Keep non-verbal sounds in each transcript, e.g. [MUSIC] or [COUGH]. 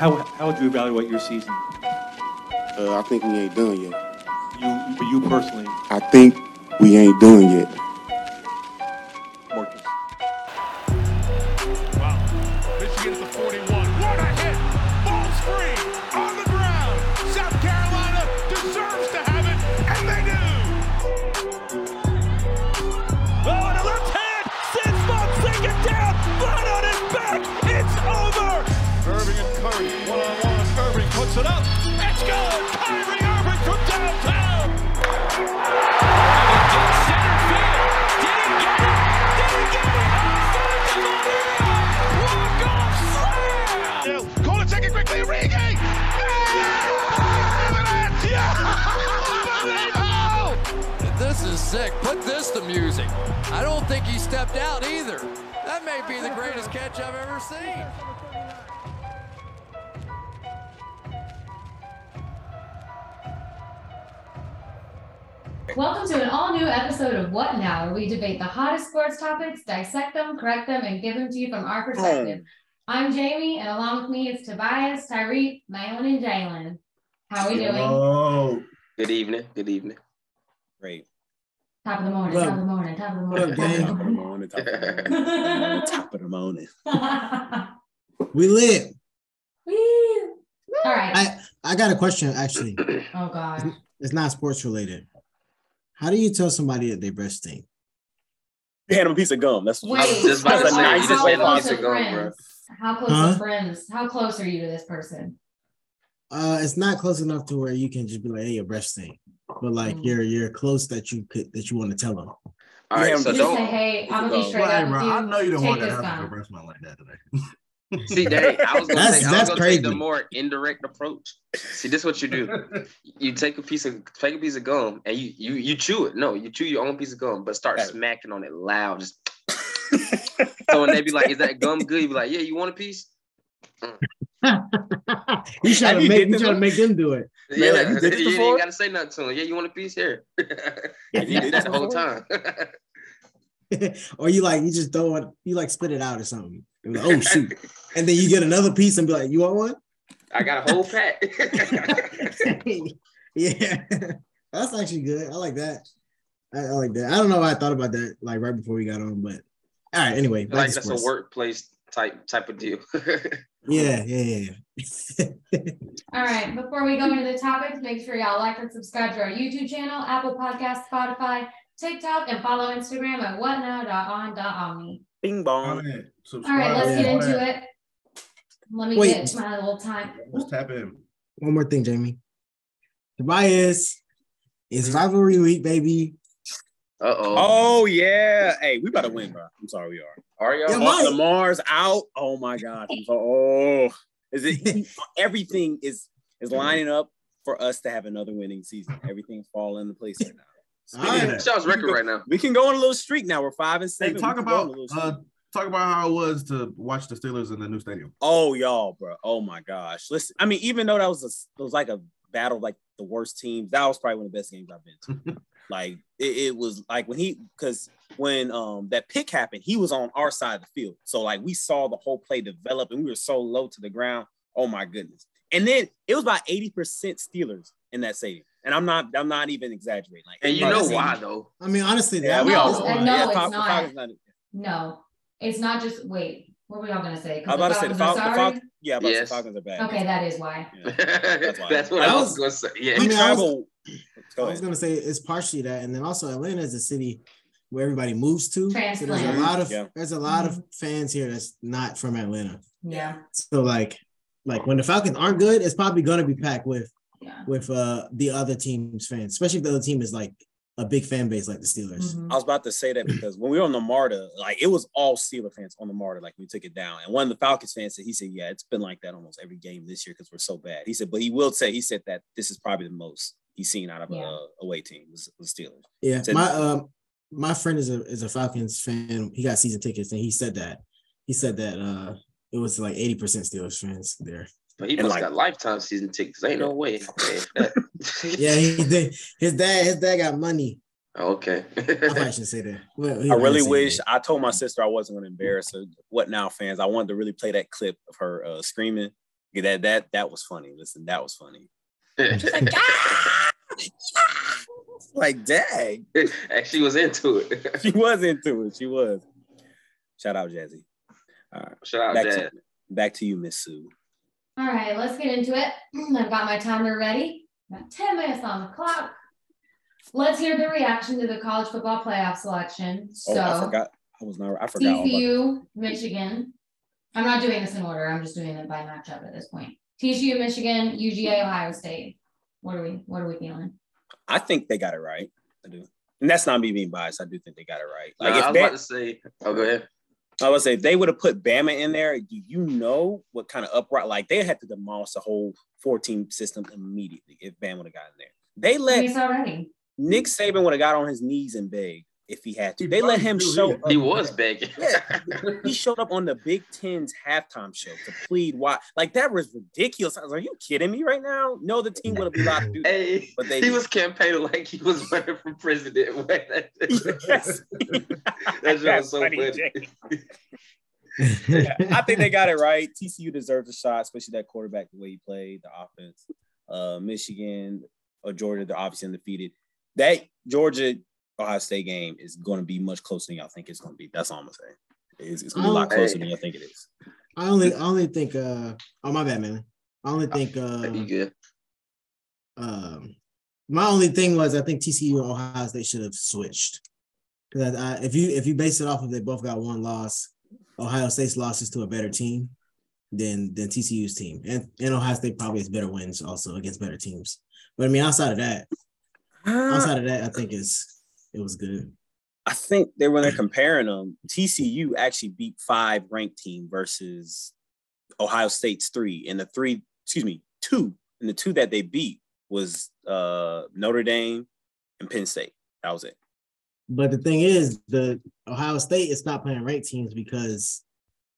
how how would you evaluate your season? Uh, I think we ain't done yet. You, for you personally, I think we ain't done yet. Sick. Put this to music. I don't think he stepped out either. That may be the greatest catch I've ever seen. Welcome to an all new episode of What Now, where we debate the hottest sports topics, dissect them, correct them, and give them to you from our perspective. I'm Jamie, and along with me is Tobias, Tyreek, Malin, and Jalen. How are we doing? Oh, Good evening. Good evening. great. Top of the morning, What top of the morning, top of the What up, morning. gang? top of the morning. Top of the morning, [LAUGHS] top of the morning. [LAUGHS] We lit. Woo. All right. I I got a question actually. [CLEARS THROAT] oh God. It's not sports related. How do you tell somebody that they breast stink? You hand them a piece of gum. That's Wait. I was just about to That's say, the nicest how way went to close go, How close Huh? are friends? How close are you to this person? Uh, it's not close enough to where you can just be like, "Hey, your breast stink," but like Mm. you're you're close that you could that you want to tell them. All right, Yeah, so Just don't say, hey, I'm gonna be straight Right, up bro. I know you don't want this that happen gun. to breast man like that today. [LAUGHS] see that. I was gonna That's- take, I was gonna take the more indirect approach. See, this is what you do. [LAUGHS] You take a piece of take a piece of gum and you you you chew it. No, you chew your own piece of gum, but start Yeah. smacking on it loud. Just [LAUGHS] so when they be like, "Is that gum good?" You be like, "Yeah, you want a piece?" [LAUGHS] you try Have to you make you this try to make them do it, [LAUGHS] Yeah, have you you ain't gotta say nothing to them. Yeah, you want a piece here? [LAUGHS] Have you you did did that this the whole time. or you like you just throw it, you like spit it out or something. Like, oh shoot, and then you get another piece and be like, "You want one?" I got a whole pack. yeah, that's actually good. I like that. I, I like that. I don't know why I thought about that like right before we got on, but all right. Anyway, like that's sports. a workplace type type of deal. Yeah, yeah, yeah, yeah. [LAUGHS] All right. Before we go into the topics, make sure y'all like and subscribe to our YouTube channel, Apple Podcast, Spotify, TikTok, and follow Instagram at whatnow.on.omni. Bing All bong. right, All subscribe. right, let's get into it. Let me Wait. get my little time. Let's tap in. One more thing, Jamie. Tobias, it's rivalry week, baby. Uh oh. Oh yeah. Hey, we better win, bro. I'm sorry, we are. Are y'all? Yeah, Mike. Lamar's out. Oh my god. Oh, is it? everything is is lining up for us to have another winning season. Everything's falling into place right now. Speaking All of right. that, Shaw's record right now. We can go on a little streak now. We're five and hey, seven. We talk can go on a about uh, talk about how it was to watch the Steelers in the new stadium. Oh, y'all, bro. Oh my gosh. Listen, I mean, even though that was a, it was like a battle, of, like the worst teams. That was probably one of the best games I've been to. [LAUGHS] like it, it was like when he because when um that pick happened, he was on our side of the field. So like we saw the whole play develop, and we were so low to the ground. Oh my goodness. And then it was about eighty percent Steelers in that stadium, and I'm not I'm not even exaggerating. Like, And you know why though? I mean, honestly, Yeah, that we all. and no, yeah, it's Fal- not. Falcons not- No, it's not just wait. What were y'all gonna say? 'Cause I was about to say the Falcons are Falcons. The sorry? Falcons yeah, but Yes. the Falcons are bad. Okay, that is why. Yeah. [LAUGHS] That's, why. what I I was- was gonna say. Yeah. I We mean, I was- Go I was gonna say it's partially that, and then also Atlanta is a city where everybody moves to. So there's a lot of Yeah. there's a lot of fans here that's not from Atlanta. Yeah, So like like when the Falcons aren't good, it's probably gonna be packed with yeah. with uh the other team's fans, especially if the other team is like a big fan base like the Steelers. Mhm. I was about to say that because when we were on the MARTA, like it was all Steeler fans on the MARTA, like we took it down. And one of the Falcons fans said, he said, Yeah, it's been like that almost every game this year because we're so bad. He said, but he will say, he said that this is probably the most he's seen out of Yeah. a away team was, was Steelers. Yeah, Said- my um my friend is a is a Falcons fan. He got season tickets, and he said that he said that uh it was like eighty percent Steelers fans there. But he And must like- got lifetime season tickets. Ain't no way. [LAUGHS] Yeah, he did. His dad his dad got money. okay. I probably shouldn't say that. Well, I really wish that. I told my sister I wasn't going to embarrass her. What now, fans? I wanted to really play that clip of her uh, screaming Yeah, that that that was funny. Listen, that was funny. [LAUGHS] [LAUGHS] Like, dang. [LAUGHS] and she was into it. [LAUGHS] She was into it. She was. Shout out Jazzy. All right. Shout out Back Dad. to, back to you, Miss Sue. All right, let's get into it. [CLEARS THROAT] I've got my timer ready. Got 10 minutes on the clock. Let's hear the reaction to the college football playoff selection. Oh, I forgot. I was not. I forgot. all about- TCU, Michigan. I'm not doing this in order. I'm just doing it by matchup at this point. TCU, Michigan, UGA, Ohio State. What are we? What are we feeling? I think they got it right. I do, and that's not me being biased. I do think they got it right. Like Nah, if I was Bam- about to say, oh, go ahead. I would say if they would have put Bama in there, do you know what kind of upright? Like they had to demolish the whole 14 system immediately if Bama would have gotten there. They let He's already. Nick Saban would have got on his knees and begged if he had to. He They let him show is. up. He was begging. yeah, [LAUGHS] He showed up on the Big Ten's halftime show to plead why. Like that was ridiculous. I was like, "Are you kidding me right now?" No, the team would have been allowed to [LAUGHS] do that. hey, But they he did. was campaigning like he was running for president. [LAUGHS] Yes. That's just so funny, funny. Jay. I think they got it right. TCU deserves a shot, especially that quarterback, the way he played, the offense. Uh, Michigan or Georgia, they're obviously undefeated. That Georgia Ohio State game is going to be much closer than y'all think it's going to be. That's all I'm gonna say. It's, it's going to be a lot closer hey. than y'all think it is. I only I only think uh oh my bad man. I only think uh You good? um my only thing was I think TCU and Ohio State should have switched. Because I, if you if you base it off of they both got one loss, Ohio State's losses to a better team than than TCU's team, and and Ohio State probably has better wins also against better teams. But I mean, outside of that, outside of that, I think it's it was good. I think they when they're comparing them, TCU actually beat five ranked team versus Ohio State's three, and the three, excuse me, two, and the two that they beat was uh Notre Dame and Penn State. That was it. But the thing is, the Ohio State is not playing ranked teams because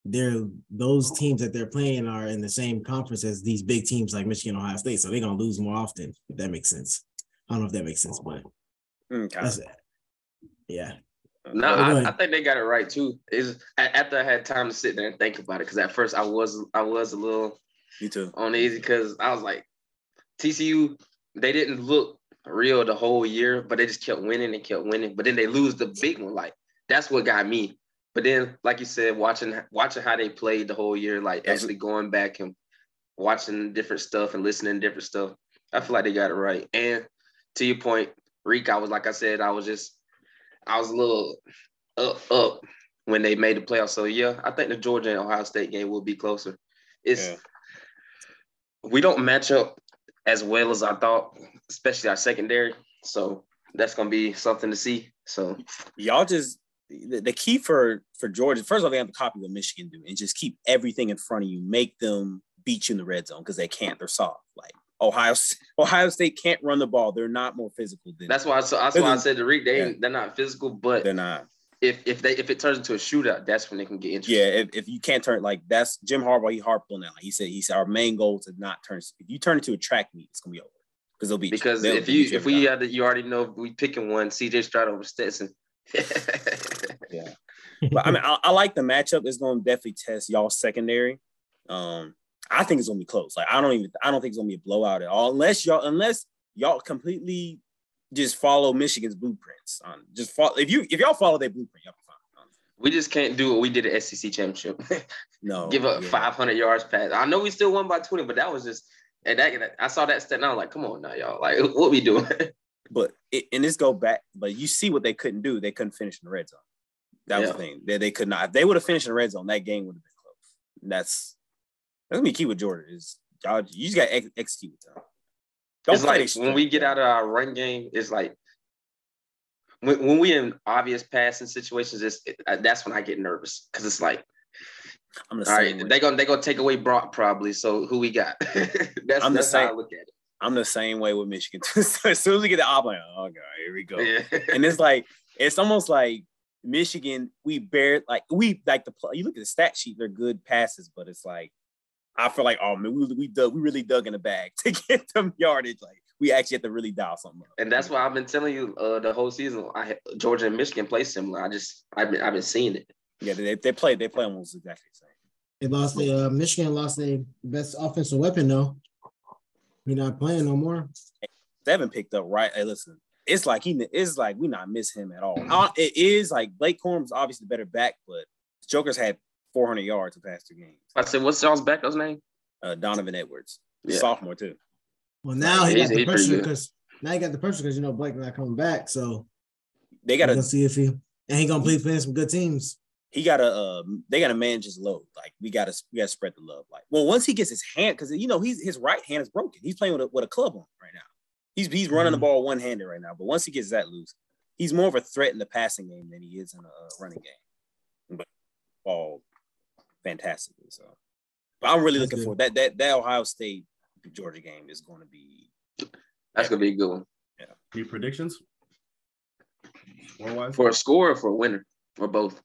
they're those teams that they're playing are in the same conference as these big teams like Michigan, Ohio State. So they're gonna lose more often. If that makes sense. I don't know if that makes sense, but Okay. that's yeah. No, I. I think they got it right too. Is after I had time to sit there and think about it, because at first I was I was a little Me too. uneasy because I was like, TCU, they didn't look real the whole year, but they just kept winning and kept winning. But then they lose the big one. Like that's what got me. But then, like you said, watching watching how they played the whole year, like That's- actually going back and watching different stuff and listening to different stuff, I feel like they got it right. And to your point, Reek, I was like I said, I was just I was a little up up when they made the playoffs. So yeah, I think the Georgia and Ohio State game will be closer. It's Yeah. we don't match up as well as I thought, especially our secondary. So that's gonna be something to see. So Y'all just the, the key for for Georgia. First of all, they have to copy what Michigan do and just keep everything in front of you. Make them beat you in the red zone because they can't. They're soft. Like Ohio Ohio State can't run the ball. They're not more physical than that's why. So that's why I said to Reek, they Yeah. they're not physical, but they're not. if if they if it turns into a shootout, that's when they can get interesting. Yeah, if, if you can't turn like that's Jim Harbaugh, he harped on that. Like he said, he said our main goal is to not turn. If you turn it to a track meet, it's gonna be over because they'll beat Because. They'll if you if we had you already know we picking one, CJ Stroud over Stetson. Yeah, [LAUGHS] but I mean, I, I like the matchup. It's going to definitely test y'all secondary. Um, I think it's going to be close. Like I don't even, I don't think it's going to be a blowout at all, unless y'all, unless y'all completely just follow Michigan's blueprints. Um, just follow if you if y'all follow their blueprint, y'all be fine. We just can't do what we did at SEC championship. [LAUGHS] no, Give up yeah. 500 yards pass. I know we still won by 20, but that was just and that I saw that stat and I was like, come on now, y'all. Like, [LAUGHS] what we doing? [LAUGHS] But it, and this go back, but you see what they couldn't do. They couldn't finish in the red zone. That was the thing. They, they could not. If they would have finished in the red zone, that game would have been close. That's that's gonna be key with Jordan. Is y'all you just got to ex- execute with them. Don't it's like when we get out of our run game, it's like when, when we in obvious passing situations, it's it, that's when I get nervous because it's like, I'm the all same. right, they gonna they gonna take away Brock probably. So who we got? [LAUGHS] that's I'm the that's how I same. look at I'm the same way with Michigan. [LAUGHS] so as soon as we get the op, like, oh god, here we go. Yeah. And it's like it's almost like Michigan. We bear like we like the pl- you look at the stat sheet. They're good passes, but it's like I feel like oh man, we we dug we really dug in the bag [LAUGHS] to get them yardage. Like we actually have to really dial something up. And that's why I've been telling you uh, the whole season. I Georgia and Michigan play similar. I just I've been I've been seeing it. Yeah, they, they play they play almost exactly the same. They lost the uh, Michigan lost their best offensive weapon though. He not playing no more. Devin picked up right. Hey, listen, it's like he it's like we not miss him at all. Uh, it is like Blake Corum's obviously the better back, but Joker's had 400 yards the past two games. I said, what's y'all's backups name? Uh, Donovan Edwards, Yeah. sophomore too. Well, now he He's- got the he's pressure because now he got the pressure because you know Blake not coming back. So They got gonna see if he and he gonna play playing some good teams. he got to uh, they got to manage his load. Like we got to we got to spread the love. Like well, once he gets his hand, because you know he's his right hand is broken. He's playing with a, with a club on right now. He's he's running the Mhm. ball one handed right now. But once he gets that loose, he's more of a threat in the passing game than he is in a uh, running game. But all fantastically so. But I'm really That's looking good. for that that that Ohio State Georgia game is going to be. That's gonna be a good one Any predictions? Score for a score or for a winner or both.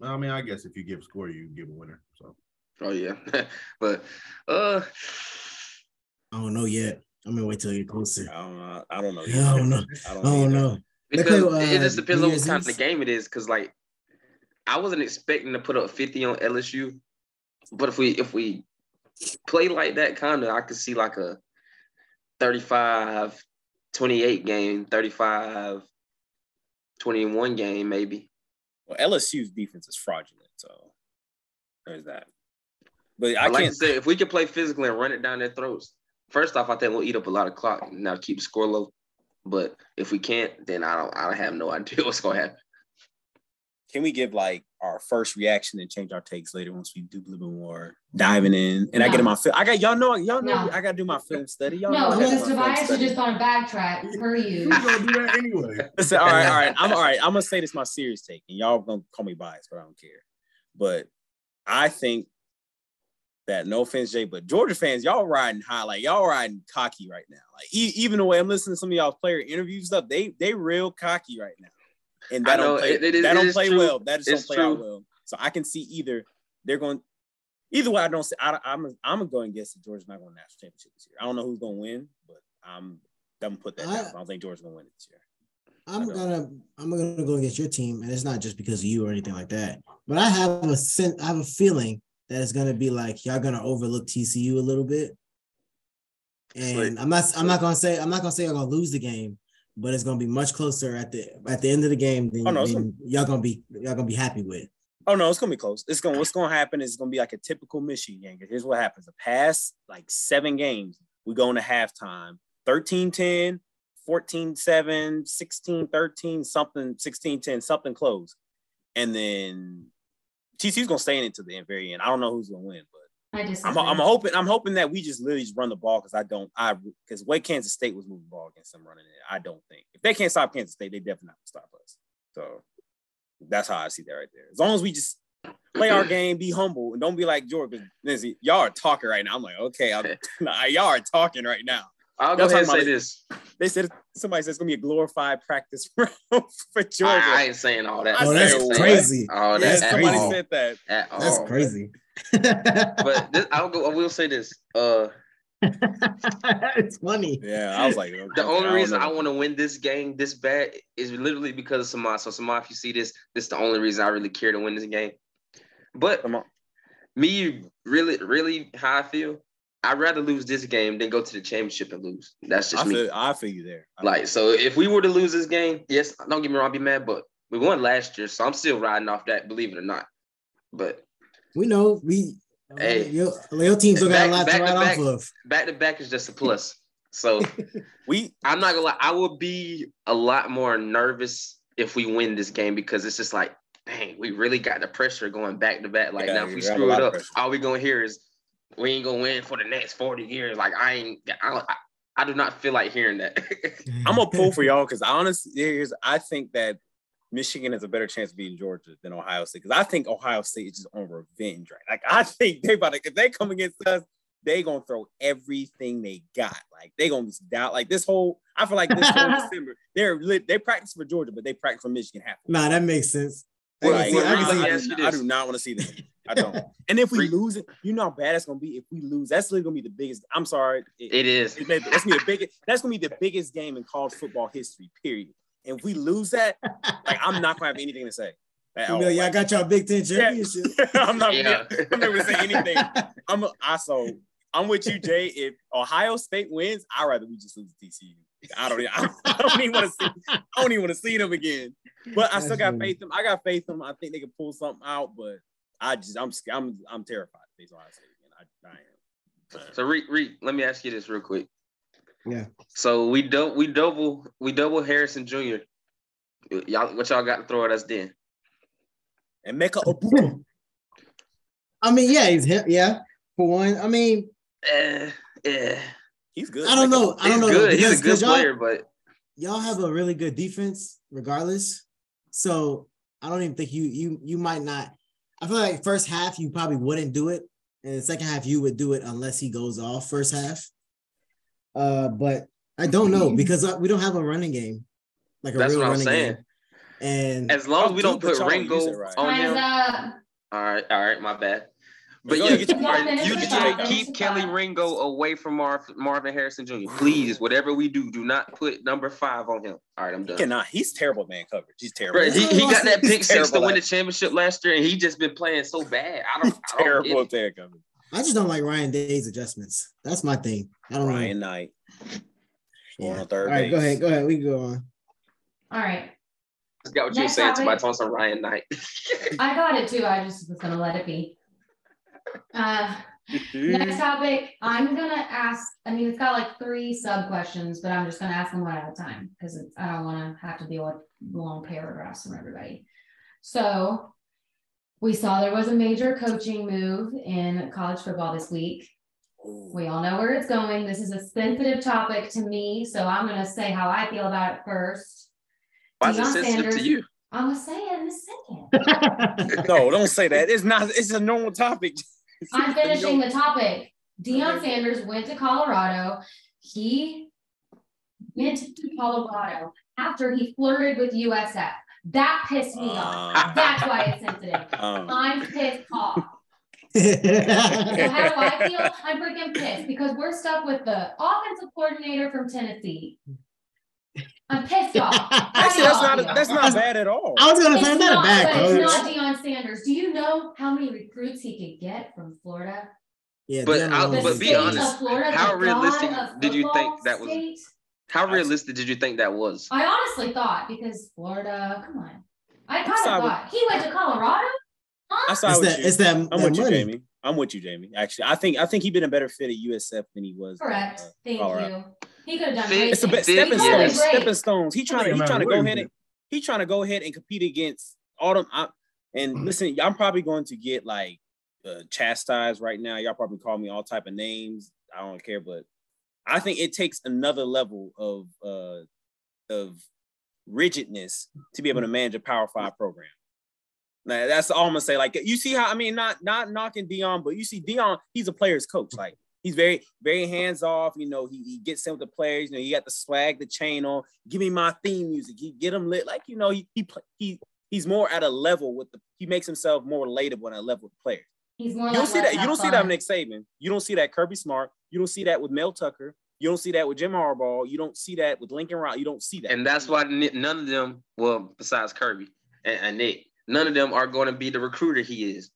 Well, I mean, I guess if you give a score, you give a winner. So Oh yeah, [LAUGHS] but uh, I don't know yet. I'm gonna wait till you're closer. I don't know. I don't know. I don't know. I I don't, don't know. Because play, it uh, just depends on what kind of Eve? game it is. Because like, I wasn't expecting to put up 50 on LSU, but if we if we play like that, kind of, I could see like a 35 28 game, 35 21 game, maybe. Well, LSU's defense is fraudulent, so there's that. But I I like can't. say, if we can play physically and run it down their throats, first off, I think we'll eat up a lot of clock and now keep the score low. But if we can't, then I don't. I have no [LAUGHS] idea what's gonna happen. Can we give like our first reaction and change our takes later once we do a little bit more diving in? And I get in my film. I got y'all know y'all know No. I gotta do my film study. Y'all No, know I gotta because Tobias is just on a backtrack per [LAUGHS] you. who's gonna do that anyway? [LAUGHS] Listen, all right, all right. I'm all right. I'm gonna say this my serious take, and y'all gonna call me biased, but I don't care. But I think that no offense, Jay, but Georgia fans, y'all riding high, like y'all riding cocky right now. Like e- even the way I'm listening to some of y'all player interview stuff, they they real cocky right now, and that don't play, it- it is- that don't play true. well. That just It's don't play out well. So I can see either they're going. Either way, I don't see. I, I'm I'm gonna go and guess that Georgia's not going to national championship this year. I don't know who's gonna win, but I'm I'm gonna put that down. I- I don't think Georgia's gonna win it this year. I'm gonna I'm gonna go against your team, and it's not just because of you or anything like that. But I have a sen- I have a feeling that it's gonna be like y'all gonna overlook TCU a little bit. And I'm not I'm not gonna say I'm not gonna say y'all gonna lose the game, but it's gonna be much closer at the at the end of the game than, Oh, no, than y'all gonna be y'all gonna be happy with. Oh no, it's gonna be close. It's gonna what's gonna happen is it's gonna be like a typical Michigan Here's what happens: the past like seven games, we go into halftime 13-10, 14-7, 16-13, something, 16-10, something close. And then TCU's gonna stay in it to the end, very end. I don't know who's gonna win, but I just I'm, I'm hoping I'm hoping that we just literally just run the ball because I don't I because way Kansas State was moving the ball against them running it. I don't think if they can't stop Kansas State, they definitely not stop us. So that's how I see that right there. As long as we just play our game, be humble, and don't be like Georgia. Listen, y'all are talking right now. I'm like, okay, I'm, [LAUGHS] nah, y'all are talking right now. I'll go ahead and say about- this. They said somebody said it's gonna be a glorified practice [LAUGHS] round for Georgia. I, I ain't saying all that. Oh, that's I ain't saying crazy. All yeah, that That's at somebody all. said that. At all. That's crazy. [LAUGHS] But this, I'll go. I will say this. Uh, [LAUGHS] it's funny. Yeah, I was like, okay, the only don't reason know. I want to win this game this bad is literally because of Samad. So Samad, if you see this, this is the only reason I really care to win this game. But Come on. me, really, really, how I feel, I'd rather lose this game than go to the championship and lose. That's just I me. feel, I feel you there. I Like, so if we were to lose this game, yes, don't get me wrong, I'd be mad, but we won last year, so I'm still riding off that, believe it or not. But We know we Hey. your, your team still got a lot back to to ride back. off of. back to back is just a plus. So [LAUGHS] we I'm not gonna lie, I would be a lot more nervous if we win this game because it's just like, dang, we really got the pressure going back to back. Like Yeah, now, if we you have a screw it up, pressure. all we gonna hear is we ain't gonna win for the next 40 years. Like I ain't, I, I, I do not feel like hearing that. [LAUGHS] I'm gonna pull for y'all because honestly, I think that Michigan has a better chance of beating Georgia than Ohio State because I think Ohio State is just on revenge, right? Like I think they about to if they come against us, they gonna throw everything they got. Like they gonna just doubt like this whole. I feel like this whole [LAUGHS] December they're lit. They practice for Georgia, but they practice for Michigan half. Nah, that makes sense. I Well, can see- well, I can let see- me I, do, I do not want to see them. I don't. [LAUGHS] And if we Re- lose it, you know how bad it's gonna be. If we lose, that's literally gonna be the biggest. I'm sorry. It- it is. it may- that's gonna be the biggest. That's gonna be the biggest game in college football history. Period. And if we lose that, like I'm not gonna have anything to say. Oh, Yo, y'all got y'all Big Ten championship. [LAUGHS] I'm not. Yeah. I'm not gonna say anything. [LAUGHS] I'm. I so. I'm with you, Jay. If Ohio State wins, I'd rather we just lose to TCU. I don't. I don't, I don't even want to see. I don't even want to see them again. But I still got faith in them. I got faith in them. I think they can pull something out. But I just. I'm. sc- I'm. I'm terrified. to face Ohio State again. I, I am. So Reek, Reek, let me ask you this real quick. Yeah. So we don't we double we double Harrison Jr. Y'all what y'all got to throw at us then? And Mecca [LAUGHS] Egbuka. I mean, yeah, he's him. Yeah, for one. I mean, Eh, eh. He's good. I don't Mecca know. I don't know. good. He's a good because y'all- player, but y'all have a really good defense regardless. So I don't even think you you you might not. I feel like first half you probably wouldn't do it, and the second half you would do it unless he goes off first half. Uh, but I don't know because uh, we don't have a running game, like a that's real what I'm running saying. game. And As long as we don't put y'all Ringo right. on him. All right, all right, my bad. But yeah, ahead, get your- all right, finish you your keep, keep Kelee. Ringo away from Marv, Marvin Harrison Jr. Please, whatever we do, do not put number five on him. All right, I'm He done. cannot. He's terrible man coverage. He's terrible. Bro, he, he got that He's pick six to win the championship last year, and he just been playing so bad. I don't, I don't terrible get man coverage. I just don't like Ryan Day's adjustments. That's my thing. I don't like Ryan know. Knight. Yeah. on All third right, go ahead. Go ahead. We can go on. All right. I got what you were Next saying. Somebody topic. told some Ryan Knight. [LAUGHS] I got it too. I just was gonna let it be. Uh, next topic, I'm gonna ask, I mean, it's got like three sub questions, but I'm just gonna ask them one at a time because I don't wanna have to deal with long paragraphs from everybody. So we saw there was a major coaching move in college football this week. We all know where it's going. This is a sensitive topic to me, so I'm gonna say how I feel about it first. Why is it sensitive Sanders- to you? I'm gonna say it in a second. [LAUGHS] No, don't say that. It's not. It's a normal topic. I'm finishing the topic. Deion Sanders went to Colorado. He went to Colorado after he flirted with USF. That pissed me off. Uh, That's why it's sensitive. um, I'm pissed off. [LAUGHS] So how do I feel? I'm freaking pissed because we're stuck with the offensive coordinator from Tennessee. I'm pissed off. [LAUGHS] Actually, that's y'all not. That's not bad at all. I was gonna It's say not a bad but it's not Deion Sanders. Do you know how many recruits he could get from Florida? Yeah, But I'll- but is be state good. honest, of Florida, the how god realistic of did you think that was? state. How realistic did you think that was? I honestly thought because Florida, come on. I kind of side with- thought he went to Colorado. I saw side It's with that. you. It's that. I'm that with you. Jamie. I'm with you, Jamie. Actually, I think I think he'd been a better fit at USF than he was. at, Correct. uh, Thank Colorado. you. He could have done Fit- great It's a bit stepping stones. great. Stepping stones. He trying to. He trying to go ahead and he trying to go ahead and compete against all them. I, and listen, I'm probably going to get like uh, chastised right now. Y'all probably call me all type of names. I don't care, but I think it takes another level of uh of rigidness to be able to manage a Power Five program. Now, that's all I'm gonna say. Like you see how I mean, not not knocking Deion, but you see Deion, he's a player's coach. Like he's very very hands off. You know, he, he gets in with the players. You know, he got the swag, the chain on. Give me my theme music. He get him lit. Like you know, he he he he's more at a level with the. He makes himself more relatable on a level with players. He's more You don't see that. You don't see that with Nick Saban. You don't see that Kirby Smart. You don't see that with Mel Tucker. You don't see that with Jim Harbaugh. You don't see that with Lincoln Rod. You don't see that. And that's why none of them, well, besides Kirby and, and Nick, none of them are going to be the recruiter he is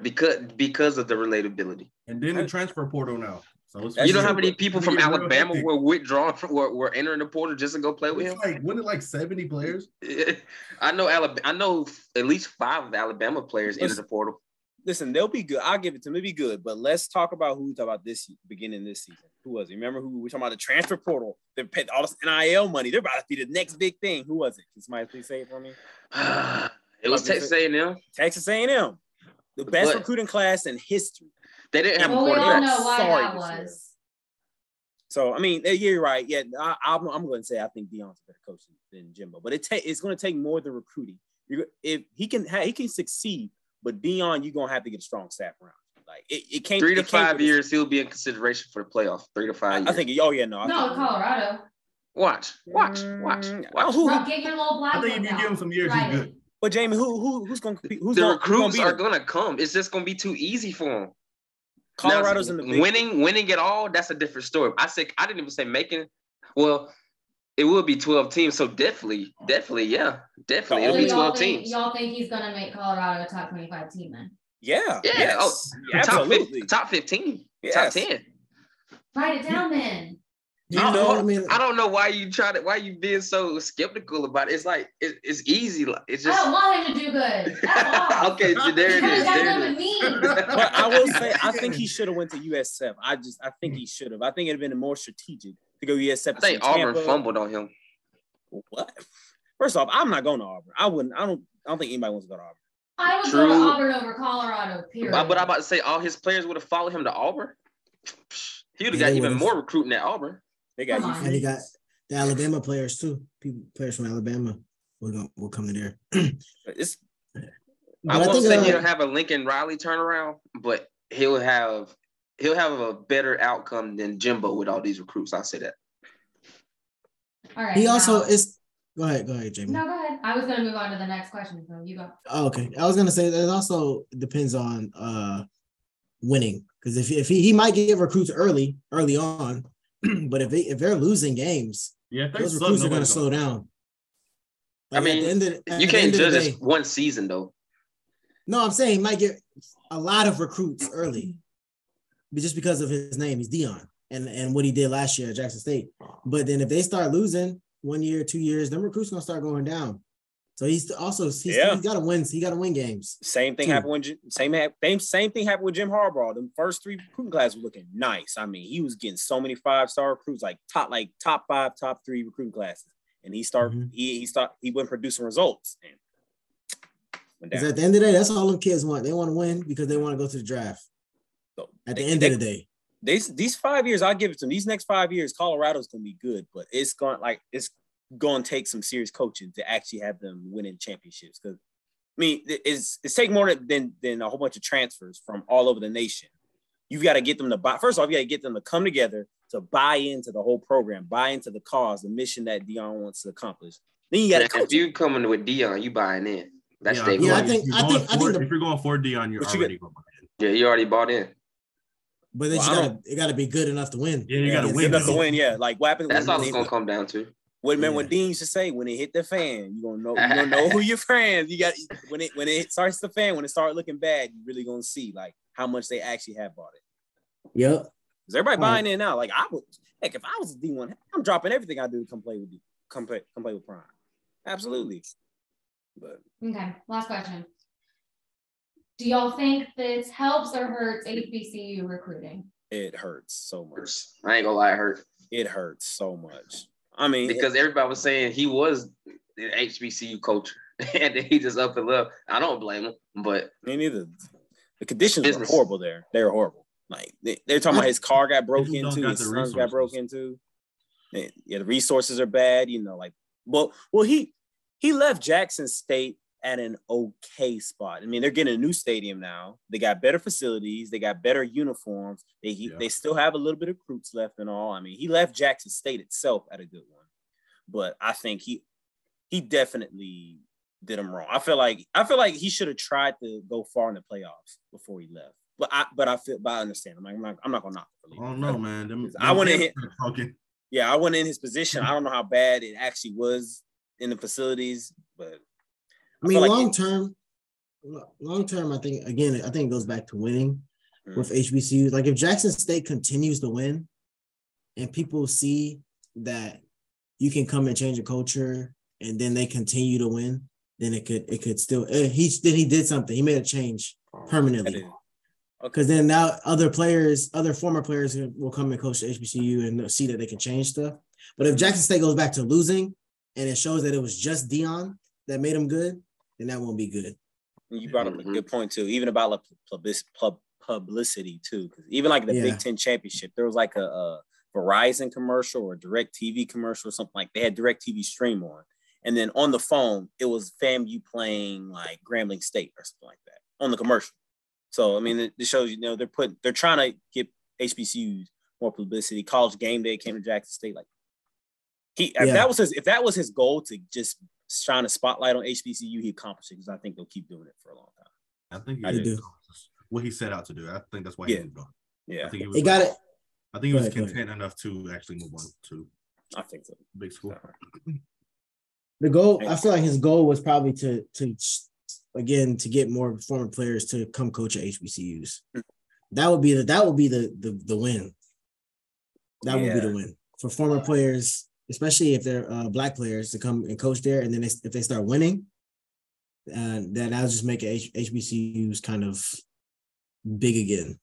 because because of the relatability. And then the transfer portal now. So you know how many people from Alabama were withdrawn from were, were entering the portal just to go play with him? Like, wasn't it like 70 players? [LAUGHS] I know Alabama. I know at least five of Alabama players entered the portal. listen, they'll be good. I'll give it to them. They'll be good. But let's talk about who we talk about this beginning this season. Who was it? Remember who we were talking about the transfer portal? They paid all this NIL money. They're about to be the next big thing. Who was it? Can somebody please say it for me? [SIGHS] it was Texas A&M. Texas A&M, the best But- recruiting class in history. They didn't have a Well, we all quarterback. know why Sorry that was. So I mean, you're right. Yeah, I, I'm, I'm going to say I think Deion's a better coach than, than Jimbo, but it ta- it's going to take more than recruiting. You're, if he can, ha- he can succeed, but Deion, you're going to have to get a strong staff around. Like it, it can't. Three to five with- years, he'll be in consideration for the playoff. Three to five I, years. I think. Oh yeah, no. I No, think, Colorado. Watch, watch, watch, Mm, watch. who- Bro, get your little black I think if book you give him some years, Write he's good. But Jamie, who who who's going to compete? Who's the gonna, who's gonna recruits are gonna come. It's just gonna be too easy for them. Colorado's in the big winning, winning it all. That's a different story. I said I didn't even say making. Well, it will be 12 teams. So definitely, definitely, yeah, definitely, it'll be 12 think, teams. y'all think he's gonna make Colorado a top 25 team then? Yeah. Yeah, oh, Yes. oh, top, absolutely. 15, top 15, top 10. Write it down then. You I, know, don't, I mean, I don't know why you try to why you being so skeptical about it. It's like it, it's easy. like, It's I just don't want him to do good. That's [LAUGHS] all. okay. There it Because is. that's There it it is. But I will say, I think he should have went to USF. I just, I think he should have. I think it'd been more strategic to go USF. I think Auburn Tampa. fumbled on him. What? First off, I'm not going to Auburn. I wouldn't. I don't. I don't think anybody wants to go to Auburn. I would go True. to Auburn over Colorado, period. But, but I'm about to say all his players would have followed him to Auburn. He would have got even would've. more recruiting at Auburn. They got Come you. and he got the Alabama players too. People, players from Alabama will go, will come to there. [CLEARS THROAT] It's But I won't think, say uh, he'll have a Lincoln Riley turnaround, but he'll have he'll have a better outcome than Jimbo with all these recruits. I'll say that. All right. he also now- is. Go ahead, go ahead, Jamie. No, go ahead. I was gonna move on to the next question, so you go. Oh, okay. I was gonna say that it also depends on uh winning because if if he, he might get recruits early early on, [CLEARS THROAT] but if they if they're losing games, Yeah, those suck, recruits are gonna slow down. I Like, at mean, the end of You can't end of the judge day- us one season though. No, I'm saying he might get a lot of recruits early, but just because of his name, he's Deion, and and what he did last year at Jackson State. But then if they start losing one year, two years, then recruits gonna start going down. So he's also he's, Yeah. he's got to win. He got to win games. same thing Two. happened when same same same thing happened with Jim Harbaugh. The first three recruiting classes were looking nice. I mean, he was getting so many five star recruits, like top like top five, top three recruiting classes, and he started Mhm. he he start he went producing results. Because at the end of the day, that's all them kids want. They want to win because they want to go to the draft. So At the end they- of the day, these these five years, I'll give it to them. These next five years, Colorado's gonna be good, but it's going like it's going to take some serious coaching to actually have them winning championships. Because I mean, it's it's taking more than than a whole bunch of transfers from all over the nation. You've got to get them to buy. First off, you got to get them to come together to buy into the whole program, buy into the cause, the mission that Deion wants to accomplish. Then you got to If coach. you coming with Deion, you buying in. That's Yeah, their Yeah, I think- if you're I going think- I think for- the- if you're going for Deion, you're But you already going. Yeah, you already bought in. but they Well, just I gotta it gotta be good enough to win. Yeah, you gotta It's- win. Enough to win, yeah. Like what happened? That's when all it's gonna come down to. What man, when Yeah. Dean used to say, when it hit the fan, you gonna know, you gonna know who [LAUGHS] your friends. You got when it when it starts the fan, when it start looking bad, you really gonna see like how much they actually have bought it. Yep. Is everybody Right. buying in now. Like I would, heck, if I was a D one, I'm dropping everything I do to come play with you, come play, come play with Prime. Absolutely. But Okay, last question. Do y'all think this helps or hurts HBCU recruiting? it hurts so much. I ain't gonna lie, it hurt It hurts so much. I mean, because everybody was saying he was the HBCU coach, [LAUGHS] and then he just up and left. I don't blame him, but me neither. The conditions Business. were horrible there. They were horrible. Like they, they're talking about his car got broke into, got his the sons got broke into. Yeah, yeah, the resources are bad. You know, like well, well, he he left Jackson State at an okay spot. I mean, they're getting a new stadium now. They got better facilities. They got better uniforms. They he, Yeah. they still have a little bit of recruits left and all. I mean, he left Jackson State itself at a good one, but I think he he definitely did him wrong. I feel like I feel like he should have tried to go far in the playoffs before he left. But I but I feel but I understand. I'm, like, I'm not I'm not gonna knock I don't know, man. Them, I them kids hit- Talking. Yeah, I went in his position. I don't know how bad it actually was in the facilities, but I mean, like long it- term, long term, I think again, I think it goes back to winning Mm. with HBCUs. Like if Jackson State continues to win, and people see that you can come and change a culture, and then they continue to win, then it could it could still eh, he then he did something. He made a change permanently. is- Because then now other players, other former players will come and coach the HBCU and see that they can change stuff. But if Jackson State goes back to losing and it shows that it was just Deion that made him good, then that won't be good. you brought up a Mhm. good point too. Even about like public, publicity too, because even like the Yeah. Big Ten championship, there was like a, a Verizon commercial or Direct TV commercial or something like they had Direct TV stream on, and then on the phone it was FAMU playing like Grambling State or something like that on the commercial. So I mean, it, it shows you know they're putting they're trying to get HBCUs more publicity. College Game Day came to Jackson State like he if that was his if that was his goal to just shine a spotlight on HBCU, he accomplished it because I think they'll keep doing it for a long time. I think he I did do. what he set out to do. I think that's why he moved on. Yeah. I think he was. They got it. I think he was ahead, go ahead. content enough to actually move on to I think so. Big school. The goal, I feel like his goal was probably to to again to get more former players to come coach at HBCUs. Mm. That would be the that would be the the the win. That would be the win for former players, especially if they're uh, black players, to come and coach there, and then they, if they start winning, uh, then that'll just make H- HBCUs kind of big again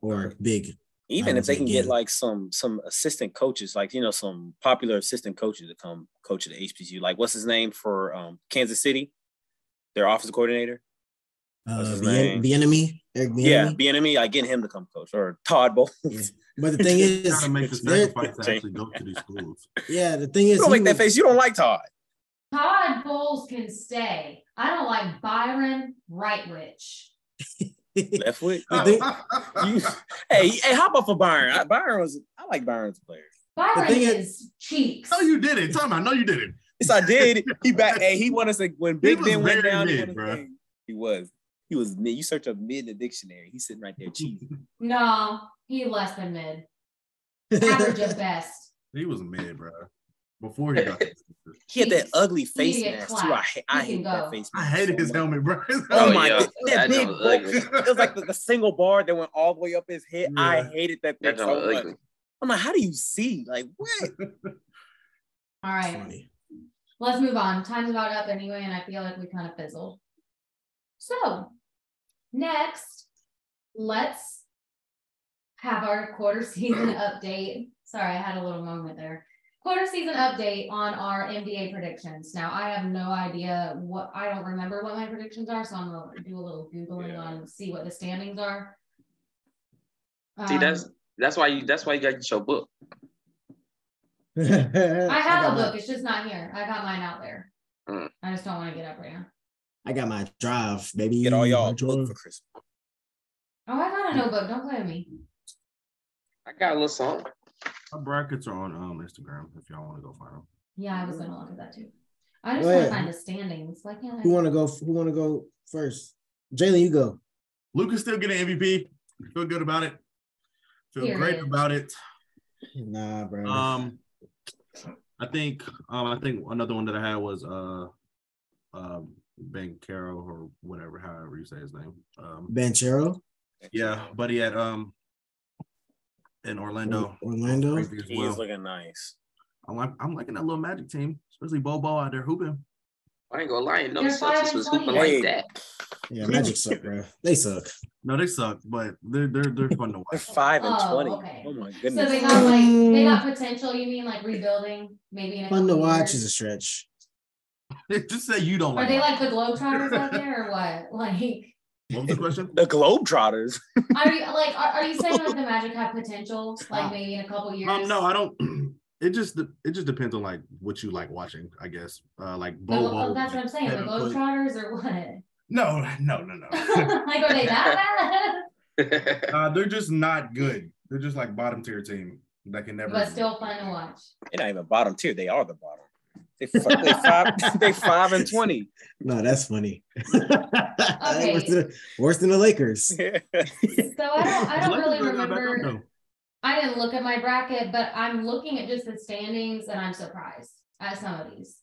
or big. Even if they can say get like some some assistant coaches, like you know, some popular assistant coaches to come coach at the HBCU. Like what's his name for um, Kansas City? Their office coordinator. What's Uh, the, name? the enemy, Eric Yeah, Bieniemy. be enemy. I get him to come coach or Todd Bowles. Yeah. But the thing [LAUGHS] is, Gotta make the sacrifice to actually go to these schools. yeah, the thing is, You don't make that was- face. You don't like Todd. Todd Bowles can stay. I don't like Byron Rightwich. Left [LAUGHS] foot. You- [LAUGHS] hey, hey, how about for Byron? I, Byron was. I like Byron's player. Byron thing is, is- cheeks. No, you did it. Tell me, I know you did it. Yes, I did. He back. Hey, he wanted us to when Big was Ben went very down. he mid, wanted bruh. He was. He was mid. You search up mid in the dictionary. He's sitting right there cheating. [LAUGHS] No, he less than mid. [LAUGHS] Average at best. He was mid, bro. Before he got [LAUGHS] this. He had that ugly face get mask too. I, clapped. ha- I He can hated that go. face I mask. hated so his much. helmet, bro. Oh, Oh, my yeah. god, that That big was ugly. It was like the, the single bar that went all the way up his head. I hated that thing That so much. ugly. I'm like, how do you see? Like what? All right, Funny. let's move on. Time's about up anyway, and I feel like we kind of fizzled. So, next, let's have our quarter [LAUGHS] season update. Sorry, I had a little moment there. Quarter season update on our MDA predictions. Now, I have no idea what, I don't remember what my predictions are, so I'm gonna do a little Googling Yeah. on, see what the standings are. See, Um, that's that's why you that's why you got to get your book. I [LAUGHS] have got a my- book, it's just not here. I got mine out there. Mm. I just don't want to get up right now. I got my drive, baby. Get all y'all book for Christmas. Oh, I got a notebook. Don't play with me. I got a little song. Our brackets are on um Instagram if y'all want to go find them. Yeah, I was gonna look at that too. I just want to find the standings. Why can't I? Who want to go? Who want to go first? Jalen, you go. Luka's still getting MVP. Feel good about it. Feel great Period. about it. Nah, bro. Um, I think um I think another one that I had was uh um Ben Caro or whatever, however you say his name. Um, Banchero, yeah, but he had um in Orlando. Orlando. Crazy as He well. looking nice. I'm like I'm liking that little Magic team, especially Bobo out there hooping. I ain't gonna lie, no They're Celtics was hooping like that. Yeah, Magic suck, bro. They suck. No, they suck, but they're they're they're fun to watch. They're watch. five and Oh, twenty. okay. Oh my goodness. So goodness. they got like they got potential. You mean like rebuilding? Maybe in a Fun to couple watch years? is a stretch. [LAUGHS] Just say you don't Are like. they like the Globetrotters out there or what? [LAUGHS] Like, What was the question? the Globetrotters. [LAUGHS] are you like are, are you saying like the Magic have potential? Like maybe in a couple years? Um, no, I don't. [CLEARS THROAT] It just it just depends on like what you like watching, I guess. Uh, like The- Bobo. oh, that's what I'm saying. The Kevin Put- Globetrotters or what? No, no, no, no. like are they that bad? uh, they're just not good. They're just like bottom tier team that can never. but still fun to watch. They're not even bottom tier. They are the bottom. They, fi- they five. [LAUGHS] they five and twenty. No, that's funny. [LAUGHS] worse, than, worse than the Lakers. [LAUGHS] So I don't I don't really are back up, remember. I didn't look at my bracket, but I'm looking at just the standings and I'm surprised at some of these.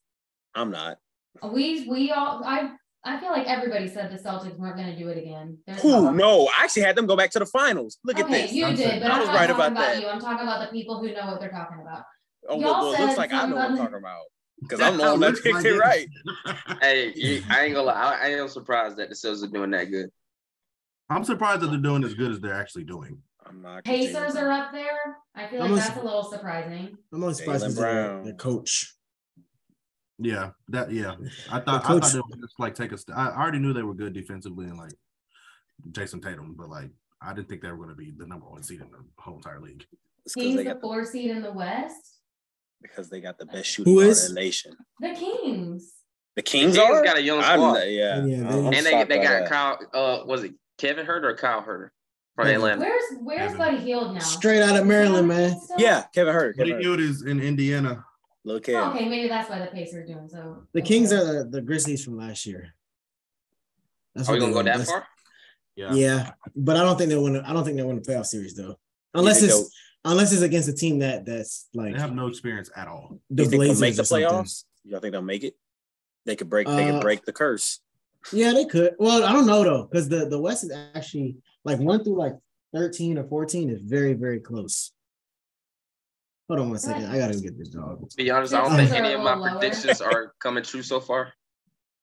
I'm not. We we all I I feel like everybody said the Celtics weren't going to do it again. There's Who? no- No, I actually had them go back to the finals. Look at this. you I'm did, saying- but I I'm was right talking about about, that. you. I'm talking about the people who know what they're talking about. Oh, Y'all well, well, it looks like I know what I'm talking about because I'm the one that picked it right. [LAUGHS] hey, you, I ain't gonna lie. I, I am surprised that the Celtics are doing that good. I'm surprised that they're doing as good as they're actually doing. I'm not. Pacers are up there. I feel like Almost- that's a little surprising. I'm only surprised Jaylen because their, Brown. their coach. Yeah, that yeah. I thought I thought they would just like take a. St- I I already knew they were good defensively and like Jayson Tatum, but like I didn't think they were going to be the number one seed in the whole entire league. It's 'cause Kings they the got the, four seed in the West. Because they got the best shooting Who guard is? in the nation. The Kings. The Kings, Kings are. got a young I'm squad. not- yeah, Yeah, they- and they they got that. Kyle. Uh, was it Kevin Huerter or Kyle Huerter from Kevin. Atlanta? Where's where's Evan. Buddy Hield now? Straight out of Maryland, man. Still? Yeah, Kevin Hurt. Buddy Kevin Hurt. Hield is in Indiana. Look Oh, okay, maybe that's why the Pacers are doing so. The. Kings are the, the Grizzlies from last year. That's Are we what gonna they go that that's- far? Yeah. Yeah, but I don't think they win. I don't think they win the playoff series though, unless think it's unless it's against a team that that's like They have no experience at all. the you think they'll Blazers make the playoffs? Y'all think they'll make it? They could break. They Uh, could break the curse. Yeah, they could. Well, I don't know though, because the the West is actually like one through like thirteen or fourteen is very very close. Hold on one second. I gotta get this dog. To be honest, I don't think any of my lower. predictions are coming true so far.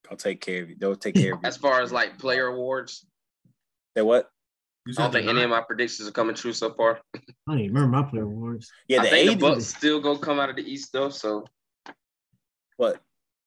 I'll take care of you. They'll take care of you. As far as like player awards, They what? You I don't think the any of my predictions are coming true so far. I don't even remember my player awards. Yeah, I the think the AD. Bucks still gonna come out of the East though. So But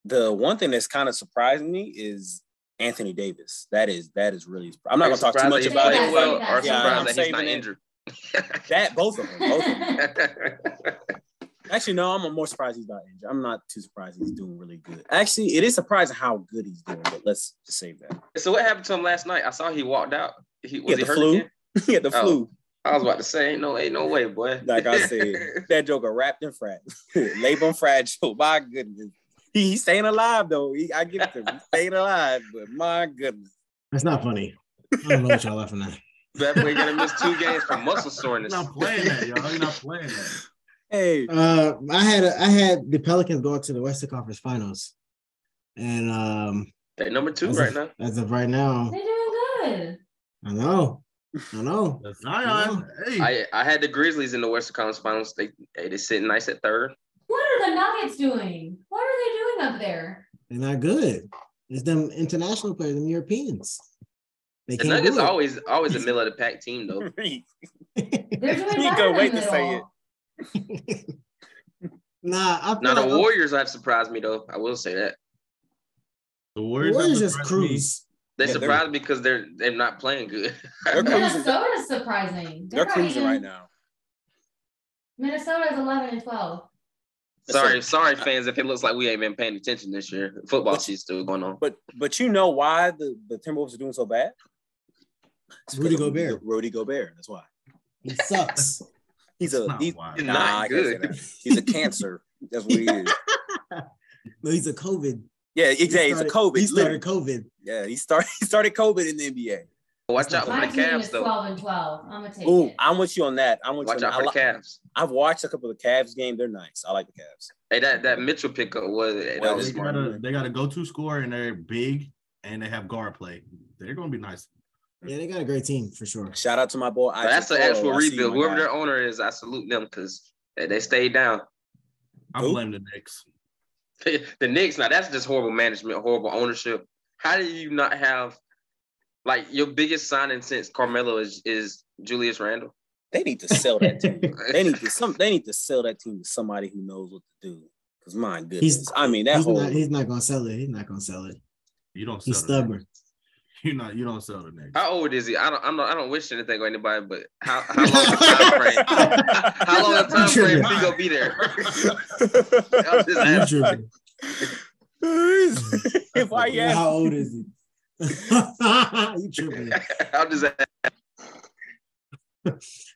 the one thing that's kind of surprising me is Anthony Davis. That is that is really. I'm not Are gonna talk too much about it. playing well, yeah, or yeah, I'm surprised that he's not it. injured. [LAUGHS] That both of them. Both of them. [LAUGHS] Actually, no, I'm more surprised he's not injured. I'm not too surprised he's doing really good. Actually, it is surprising how good he's doing, but let's just save that. so what happened to him last night? I saw he walked out. He was had he the hurt flu. again? [LAUGHS] he had the Oh. flu. I was about to say, ain't no, ain't no way, boy. Like I said, [LAUGHS] that joker wrapped in frat. [LAUGHS] Labor fragile. My goodness. He, he's staying alive though. He, I give it to him. He's staying alive, but my goodness. That's not funny. I don't know what y'all laughing at. that boy gonna miss two games from muscle soreness. You're not playing that, y'all. You're not playing that. Hey, Uh, I had a, I had the Pelicans go to the Western Conference Finals, and um, They number two right of, now. as of right now, They're doing good. I know, I know. That's Zion. Hey, I I had the Grizzlies in the Western Conference Finals. They they they sitting nice at third. What are the Nuggets doing? What are they doing up there? They're not good. It's them international players, them Europeans. They The can't Nuggets do always always a [LAUGHS] middle of the pack team though. [LAUGHS] They're doing You better wait to say it. nah, I feel Now the like- Warriors have surprised me though. I will say that the the Warriors, Warriors just surprised me. cruise. They Yeah, they're- surprised because they're they're not playing good. They're cruising. Minnesota's surprising. They're not cruising even- right now. Minnesota's 11 and 12. sorry, sorry, fans, if it looks like we ain't been paying attention this year. Football season's still going on. But but you know why the, the Timberwolves are doing so bad? It's Rudy because of Gobert. Rudy Gobert. That's why. He sucks. [LAUGHS] He's a not he's, why. Nah, not I can't say good. He's a cancer. That's what he is. [LAUGHS] no, he's a COVID. Yeah, He exactly. It's a COVID. He literally. started COVID. Yeah, he started [LAUGHS] he started COVID in the NBA. Watch out for My the Cavs though. 12 and 12. I'm going to take Oh, it. I'm with you on that. I'm with Watch you. out for the. I li- Cavs. I've watched a couple of Cavs games. They're nice. I like the Cavs. Hey, that that Mitchell pickup was that was They smart. got a they got a go to score and they're big and they have guard play. They're gonna be nice. Yeah, they got a great team for sure. Shout out to my boy. But that's Isaac an actual Okoro. Rebuild. Whoever guy. their owner is, I salute them because they, they stayed down. I Who? blame the Knicks. [LAUGHS] the Knicks, now that's just horrible management, horrible ownership. How do you not have like your biggest signing since Carmelo is is Julius Randle? They need to sell that team. [LAUGHS] they need to some. They need to sell that team to somebody who knows what to do. Because my goodness, He's- I mean that He's whole. not. He's not gonna sell it. He's not gonna sell it. You don't. He's sell the Knicks. stubborn. [LAUGHS] You not. You don't sell the Knicks. How old is he? I don't. I'm not, I don't wish anything on anybody, but how, [LAUGHS] how long the time frame? [LAUGHS] How long the time frame he gonna be there? I'm just You asking. tripping. Why you How old is he? you tripping? I'm just.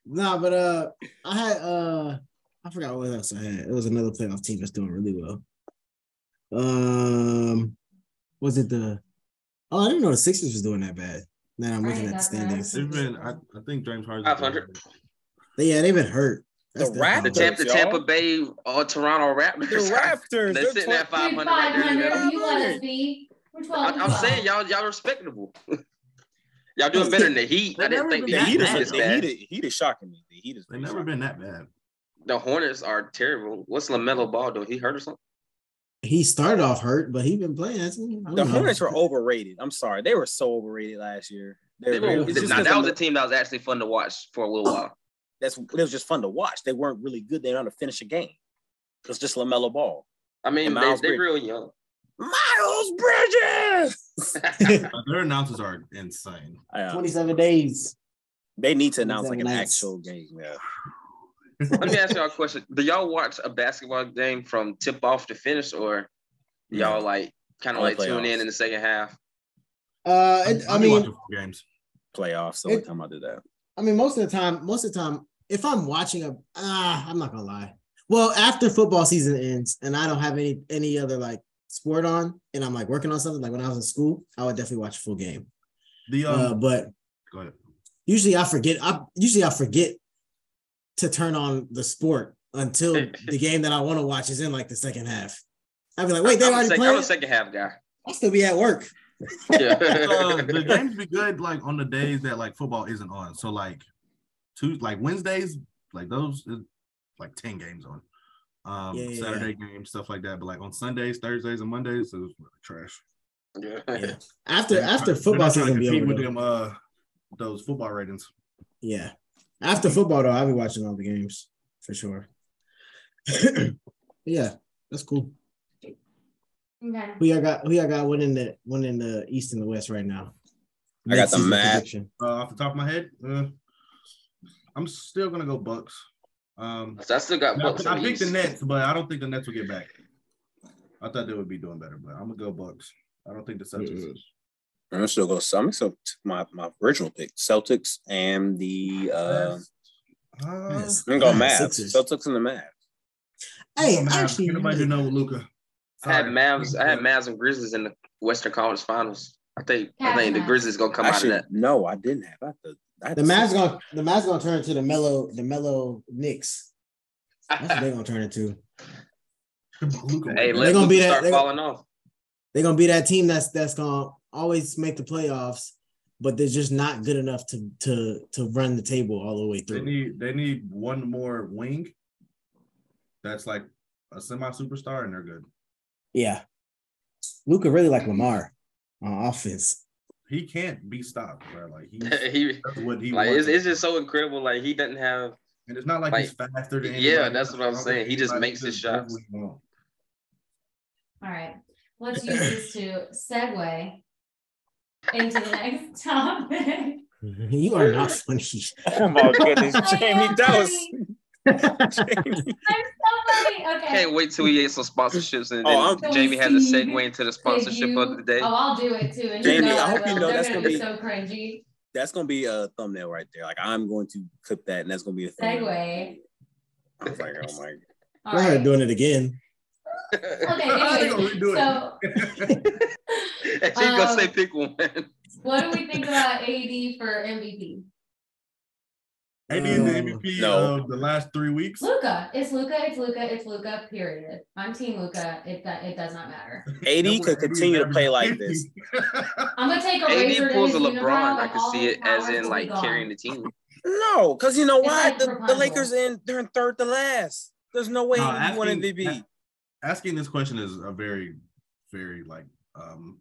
Nah, but uh, I had uh, I forgot what else I had. It was another playoff team that's doing really well. Um, was it the? Oh, I didn't know the Sixers was doing that bad. Now I'm looking ain't at the standings. They've been. I, I think James Harden. 500. They, yeah, they've been hurt. That's The Raptors. The. Tampa, the. Tampa Bay or Toronto Raptors. The Raptors. They're sitting at 500 Dude, right there. 500. You let us be. We're 12 I, I'm saying y'all y'all respectable. [LAUGHS] y'all doing better than the Heat. I didn't never think the The Heat Heat was bad, is this the bad. Heat Heat is shocking me. The Heat is They've never been that bad. The Hornets are terrible. What's Lamelo Ball doing? He hurt or something? He started off hurt, but he's been playing. Hasn't he? I The don't know. Hornets were overrated. I'm sorry, they were so overrated last year. They They were, were, it's just now, 'cause that was a team that was actually fun to watch for a little while. that's it was just fun to watch. They weren't really good. They know how to finish a game. It's just Lamelo Ball. I mean, they, Miles they're Bridges. real young. Miles Bridges. [LAUGHS] [LAUGHS] Their announcers are insane. 27 days. They need to announce like an nights. actual game. Yeah. [LAUGHS] Let me ask y'all a question. Do y'all watch a basketball game from tip off to finish, or y'all like kind of Only like tune in in the second half? Uh, it, I I'll mean, watching full games. Playoffs. So It- time I did that? I mean, most of the time, most of the time, if I'm watching a, ah, I'm not gonna lie. Well, after football season ends and I don't have any any other like sport on, and I'm like working on something, like when I was in school, I would definitely watch a full game. The um, Uh, but go ahead. usually I forget. I usually I forget to turn on the sport until [LAUGHS] the game that I want to watch is in like the second half. I'd be like, wait, they I'm, a already second, I'm a second half guy. I'll still be at work. Yeah. [LAUGHS] uh, [LAUGHS] the games be good like on the days that like football isn't on. So like two like Wednesdays, like those like 10 games on. Um Yeah, yeah, Saturday games, stuff like that. But like on Sundays, Thursdays, and Mondays, it was trash. yeah. Yeah. After They're after not- football season trying be over. with them uh those football ratings. Yeah. After football though, I'll be watching all the games for sure. [CLEARS THROAT] yeah, that's cool. Okay. Who y'all got? Who y'all got winning the winning the East and the West right now? I got the Mid-season prediction. Uh, off the top of my head, uh, I'm still gonna go Bucks. Um, So I still got Bucks I in the picked the Nets, but I don't think the Nets will get back. I thought they would be doing better, but I'm gonna go Bucks. I don't think the Celtics. I'm still gonna still go Summit. So my my original pick, Celtics and the uh, Uh, Yes. I'm gonna go Mavs. Sixers. Celtics and the Mavs. Hey, Mavs. actually, anybody who know Luka. I had Mavs. I had Mavs and Grizzlies in the Western Conference Finals. I think. I think the Cavs. Grizzlies gonna come Actually, out of that. no, I didn't have. I had the, I had the the Mavs Sixers. gonna the Mavs gonna turn into the Melo the Melo Knicks. That's what they're gonna turn into. [LAUGHS] Luka. hey, they're gonna be that- start they- falling off. They're gonna be that team that's that's gonna always make the playoffs, but they're just not good enough to to to run the table all the way through. They through. need they need one more wing. That's like a semi superstar, and they're good. Yeah, Luka really like Lamar on offense. He can't be stopped, bro. Like he's [LAUGHS] he what he like wants. it's, it's just so incredible. Like he doesn't have. and it's not like, he's faster than Yeah, anybody that's what I'm saying. He just makes his does shots. what he wants. All right. Let's use this to segue into the next [LAUGHS] topic. Mm-hmm. You are not funny. Oh my goodness, I Jamie, am that was. funny. Jamie. [LAUGHS] I'm so funny. Okay. Can't wait till we get some sponsorships and Oh, then I'm- So Jamie has a see segue into the sponsorship you- of the day. Oh, I'll do it too. And Jamie, you know I hope you know that's gonna gonna be be- so cringy. That's gonna be a thumbnail right there. Like I'm going to clip that, and that's gonna be a thumbnail. Segue. I was like, oh my. All Go ahead right. doing it again. Okay. [LAUGHS] They're gonna Anyway, redo so it. and she gonna Um, say pick one. what do we think [LAUGHS] about AD for MVP? AD is the Uh, MVP no. of the last three weeks. Luka. It's Luka. It's Luka. It's Luka. Period. I'm Team Luka. It do- it does not matter. [LAUGHS] AD That's could continue to play like this. [LAUGHS] I'm gonna take a AD pulls a unibrow, LeBron. I and can see it as in like gone. carrying the team. No, because you know It's why like the, the Lakers in they're in third to last. There's no way No, he won asking- MVP. Asking this question is a very, very like um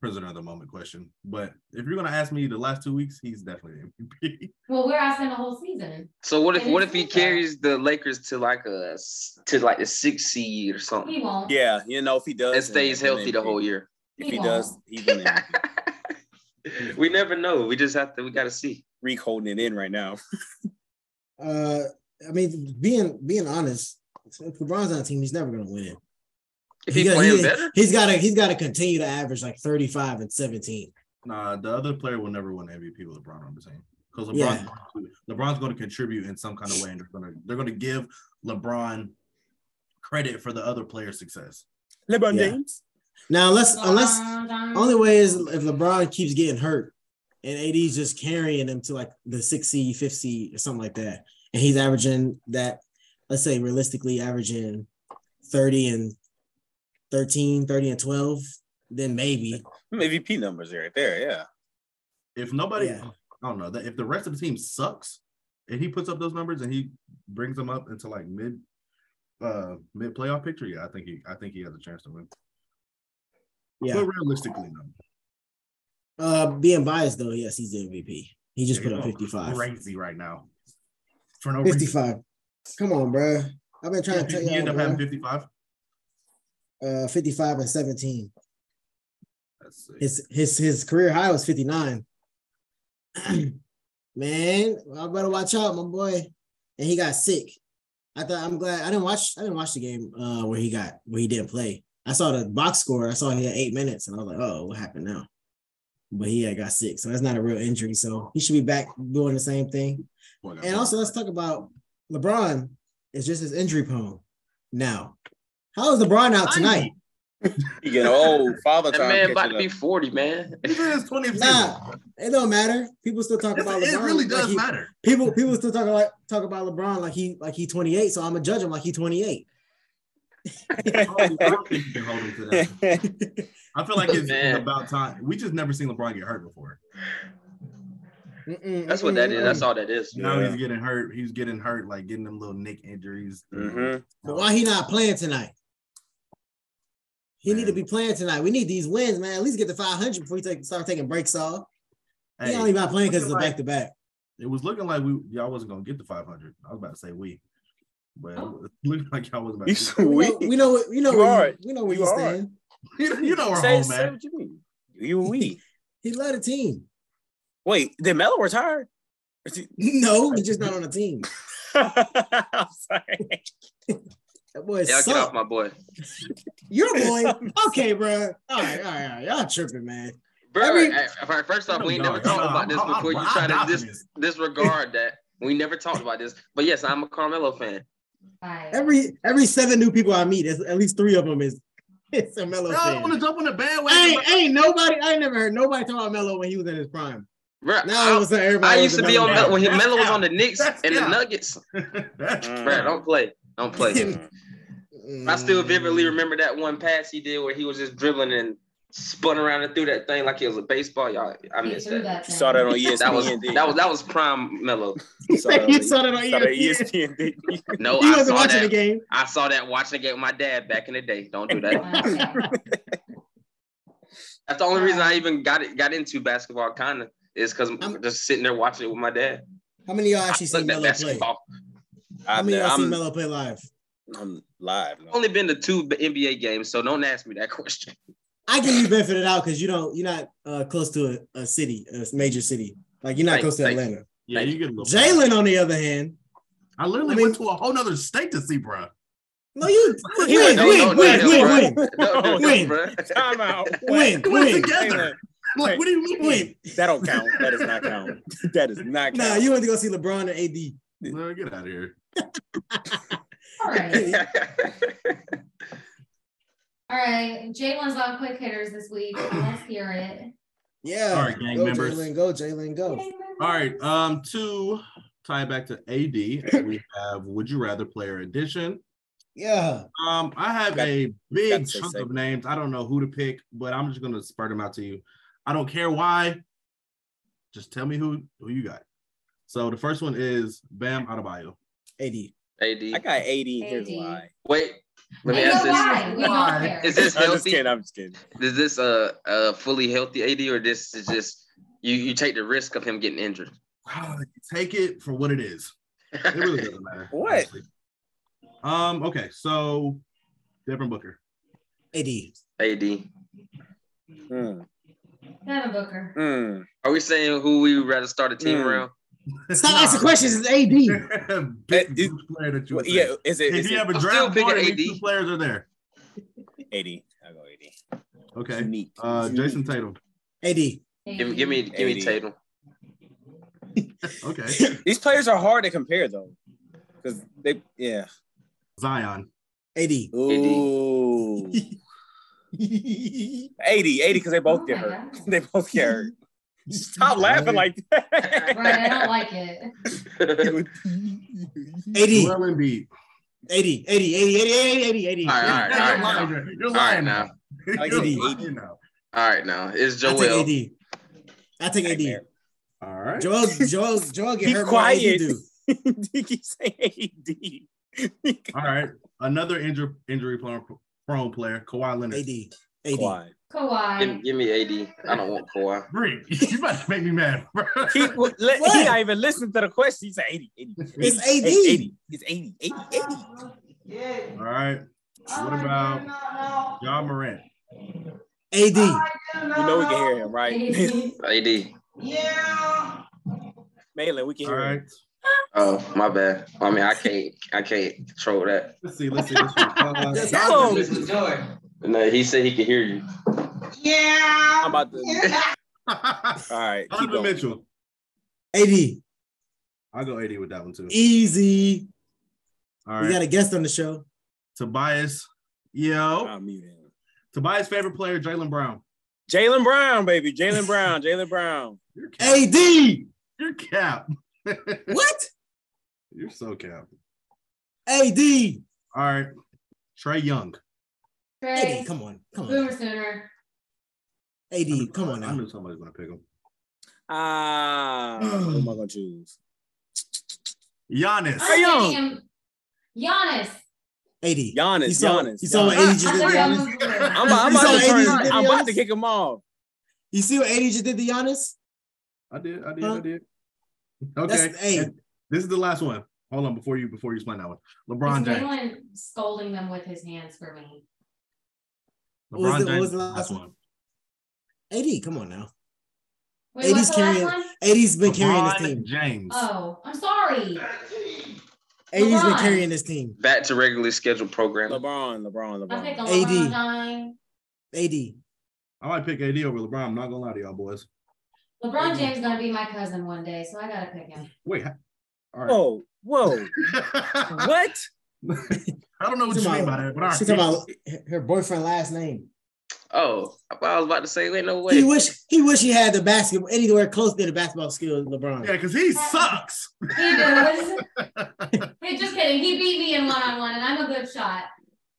prisoner of the moment question. But if you're gonna ask me the last two weeks, he's definitely MVP. [LAUGHS] Well, we're asking the whole season. So what if And what if he carries the Lakers to like a s- to like a six seed or something He won't. Yeah, you know if he does and stays then healthy the whole year? If He he does, won't. he's an MVP. [LAUGHS] we never know. We just have to. We got to see. Reek holding it in right now. [LAUGHS] Uh, I mean, being being honest, if LeBron's on the team, he's never gonna win it. If He he's got- playing he- better, He's got to he's got to continue to average like 35 and 17. Nah, the other player will never win MVP with LeBron on the team. Because LeBron's, Yeah. LeBron's going to contribute in some kind of way, and they're going to they're going to give LeBron credit for the other player's success. LeBron Yeah. James. Now, unless unless only way is if LeBron keeps getting hurt and AD's just carrying him to like the six seed, fifth seed, or something like that, and he's averaging that, let's say realistically averaging 30 and 13, 30 and 12, then maybe. MVP numbers are right there. Yeah. If nobody, Yeah. I don't know, if the rest of the team sucks and he puts up those numbers and he brings them up into like mid uh mid playoff picture, yeah, I think he I think he has a chance to win. Yeah. But realistically, no. Uh, being biased though, yes, he's the MVP. He just Yeah, put up 55. Crazy right now. For no reason. 55. Come on, bro. I've been trying to tell He you. ended up having 55. Uh 55 and 17. His his his career high was 59. [CLEARS THROAT] Man, I better watch out, my boy. And he got sick. I thought I'm glad I didn't watch I didn't watch the game uh where he got where he didn't play. I saw the box score. I saw he had eight minutes, and I was like, oh, what happened now? But he had got sick, so that's not a real injury. So he should be back doing the same thing. Boy, And also, let's talk about LeBron is just his injury prone now. How is LeBron out tonight? You get old [LAUGHS] father time. That time. man about to be 40, man. He's in his 20th season. Nah, it don't matter. People still talk about It, LeBron. it really like does he- matter. People people still talk like talk about LeBron like he like he 28. So I'm gonna judge him like he 28. I don't think you can hold him to that. [LAUGHS] I feel like it's, it's Man. about time. We just never seen LeBron get hurt before. Mm-mm, That's what mm-mm, that is. That's all that is. Now Yeah. he's getting hurt. He's getting hurt, like getting them little nick injuries. Mhm. But why he not playing tonight? He need to be playing tonight. We need these wins, man. At least get to 500 before he take, start taking breaks off. he Hey, only not playing because it's a back to back. It was looking like we y'all wasn't gonna get the 500. I was about to say we, but it oh. was [LAUGHS] looking like y'all wasn't about to. so We know, we know, what- we know You where you, we know where You you stand. [LAUGHS] you, you know we're Say, home, say man. what you mean. You we. [LAUGHS] He led a team. Wait, did Melo retire? He- No, he's just not on the team. I'm sorry. That boy Y'all get off my boy. [LAUGHS] Your boy. [LAUGHS] Okay, bro. All right, all right, all right. Y'all tripping, man. Bro, Every- hey, hey, first off, we ain't never talked about this before. You try to dis- disregard that. We never talked about this. But yes, I'm a Carmelo fan. Every every seven new people I meet, there's at least three of them is [LAUGHS] it's a Melo Y'all fan. want to jump on the bandwagon? Ain't, ain't nobody. I ain't never heard nobody talk about Melo when he was in his prime. Bro, Now all of a I, sudden everybody. I used to be on Melo Melo when he, Melo was cap. on the Knicks That's and the. Nuggets. Bro, don't play. Don't play. Mm. [LAUGHS] I still vividly remember that one pass he did where he was just dribbling and spun around and threw that thing like it was a baseball. Y'all, I missed threw that. thing. Saw that on ESPN. That was that was that was prime Melo. [LAUGHS] you? [LAUGHS] Saw that on, You saw on saw that on ESPN. ESPN. didn't you? No, He I wasn't saw watching that. the game. I saw that watching the game with my dad back in the day. Don't do that. That's the only reason I even got it got into basketball, kind of, is because I'm I'm- just sitting there watching it with my dad. How many of y'all actually I seen looked at play? Basketball. How I'm, many y'all seen I'm, Melo play live? I'm live. No. Only been to two NBA games, so don't ask me that [LAUGHS] question. I give you benefit of the doubt because you don't. You're not uh, close to a, a city, a major city. Like you're not Thank- close to thank you. Atlanta. Yeah, you get a little. Jalen, on the other hand, I literally I mean- went to a whole nother state to see, bro. no, you [LAUGHS] He win, went- Don't- win, win, win, [LAUGHS] win, Don't do that, Win. Time out. win, We went win, together. Like, what do you mean? win. That don't count. That does not count. That does not count. Nah, you went to go see LeBron and AD. No, get out of here. All right. [LAUGHS] All right. Jalen's on quick hitters this week. Let's hear it. Yeah. All right, gang go, members. Jalen, go, Jalen, go. All right. Um, to tie it back to AD, we have Would You Rather Player Edition. Yeah. Um, I have Got- a big chunk of names. I don't know who to pick, but I'm just gonna spurt them out to you. I don't care why. Just tell me who who you got. So the first one is Bam Adebayo. AD. AD. I AD. got 80. Here's why. Wait, let me We ask this. Why? Is this I'm just healthy? kidding. I'm just kidding. Is this a, a fully healthy AD or this is just you you take the risk of him getting injured? Take it for what it is. It really doesn't [LAUGHS] matter. What? honestly. Um, okay, so Devin Booker. AD. AD. Hmm. Devin Booker. Hmm. Are we saying who we would rather start a team Mm. around? Stop asking questions. It's AD. Big It- Bruce player that you Well, yeah. Is it? If Is you it have a I'm draft picking board, AD. two players are there. 80? I go 80. Okay. Unique. Uh, Jayson Tatum. AD. Give, give me give me Tatum. [LAUGHS] [LAUGHS] Okay. These players are hard to compare though, because they yeah. Zion. AD. Ooh. 80, 80, because they both get Oh my hurt. They both get hurt. [LAUGHS] Stop laughing like that. Right, I don't like it. AD. Joel Embiid. 80, 80, 80, 80, 80, 80, 80. All right, all right, all You're lying. You're lying right now. now. like [LAUGHS] You're 80. lying now. All right now. It's Joel. I take AD. I take AD. Nightmare. All right. Joel, Joel, Joel get Be hurt more than quiet. do. [LAUGHS] you keep saying AD. All right. Another injury injury prone, prone player, Kawhi Leonard. AD. AD. Kawhi. Give, Kawhi. give me AD. I don't want Kawhi. Bree, you about to make me mad. bro. He, well, let, What? he not even listening to the question. He said 80. 80, 80 It's 80, 80. It's 80. 80. 80. All right. What about Ja Morant? AD. You know we can hear him, right? AD. Yeah. Malin, we can All hear right. him. Oh, my bad. I mean, I can't. I can't control that. Let's see. Let's see. Let's see. Uh, Donovan go. Mitchell. No, uh, he said he could hear you. Yeah. I'm about to. [LAUGHS] All right. Keep going. Mitchell. AD. I'll go 80 with that one too. Easy. All We got a guest on the show. Tobias. Yo. Ah, I'll mute. Tobias' favorite player, Jaylen Brown. Jaylen Brown, baby. Jaylen Brown. Jaylen Brown. You're cap. AD. You're cap. [LAUGHS] What? You're so cap. AD. All right. Trae Young. Trae, AD, come on. Come on. Boomer Sooner. AD, come on Now. I now. knew somebody's gonna pick him. Ah, who am I [CLEARS THROAT] gonna choose? Giannis. Trae Young. I'm taking him. Giannis. AD. Giannis, You saw, Giannis, You saw what Giannis. AD just did to Giannis. I'm I'm about to turn. I'm about to kick him off. You see what AD just did to Giannis? I did. I did. Huh? I did. Okay. That's- hey. This is the last one. Hold on before you before you explain that one. LeBron James. Jalen scolding them with his hands for me? What was LeBron the- what was the last last one. AD, come on now. Wait, AD's what's the last carrying- one? AD's been carrying this LeBron team. James. Oh, I'm sorry. AD's been carrying this team. Back to regularly scheduled program. LeBron, LeBron, I picked LeBron. AD. LeBron. AD. I might pick AD over LeBron. I'm not gonna lie to y'all boys. LeBron James is gonna be my cousin one day, so I gotta pick him. Wait. ha- All right. Whoa, whoa, [LAUGHS] what? [LAUGHS] I don't know what She's you mean talking by about, that, but all right. she's talking about her boyfriend last name. Oh, I was about to say, wait, no He way. wish he wish he had the basketball anywhere close to the basketball skill of LeBron. Yeah, because he sucks. He does. [LAUGHS] hey, just kidding. He beat me in one on one, and I'm a good shot.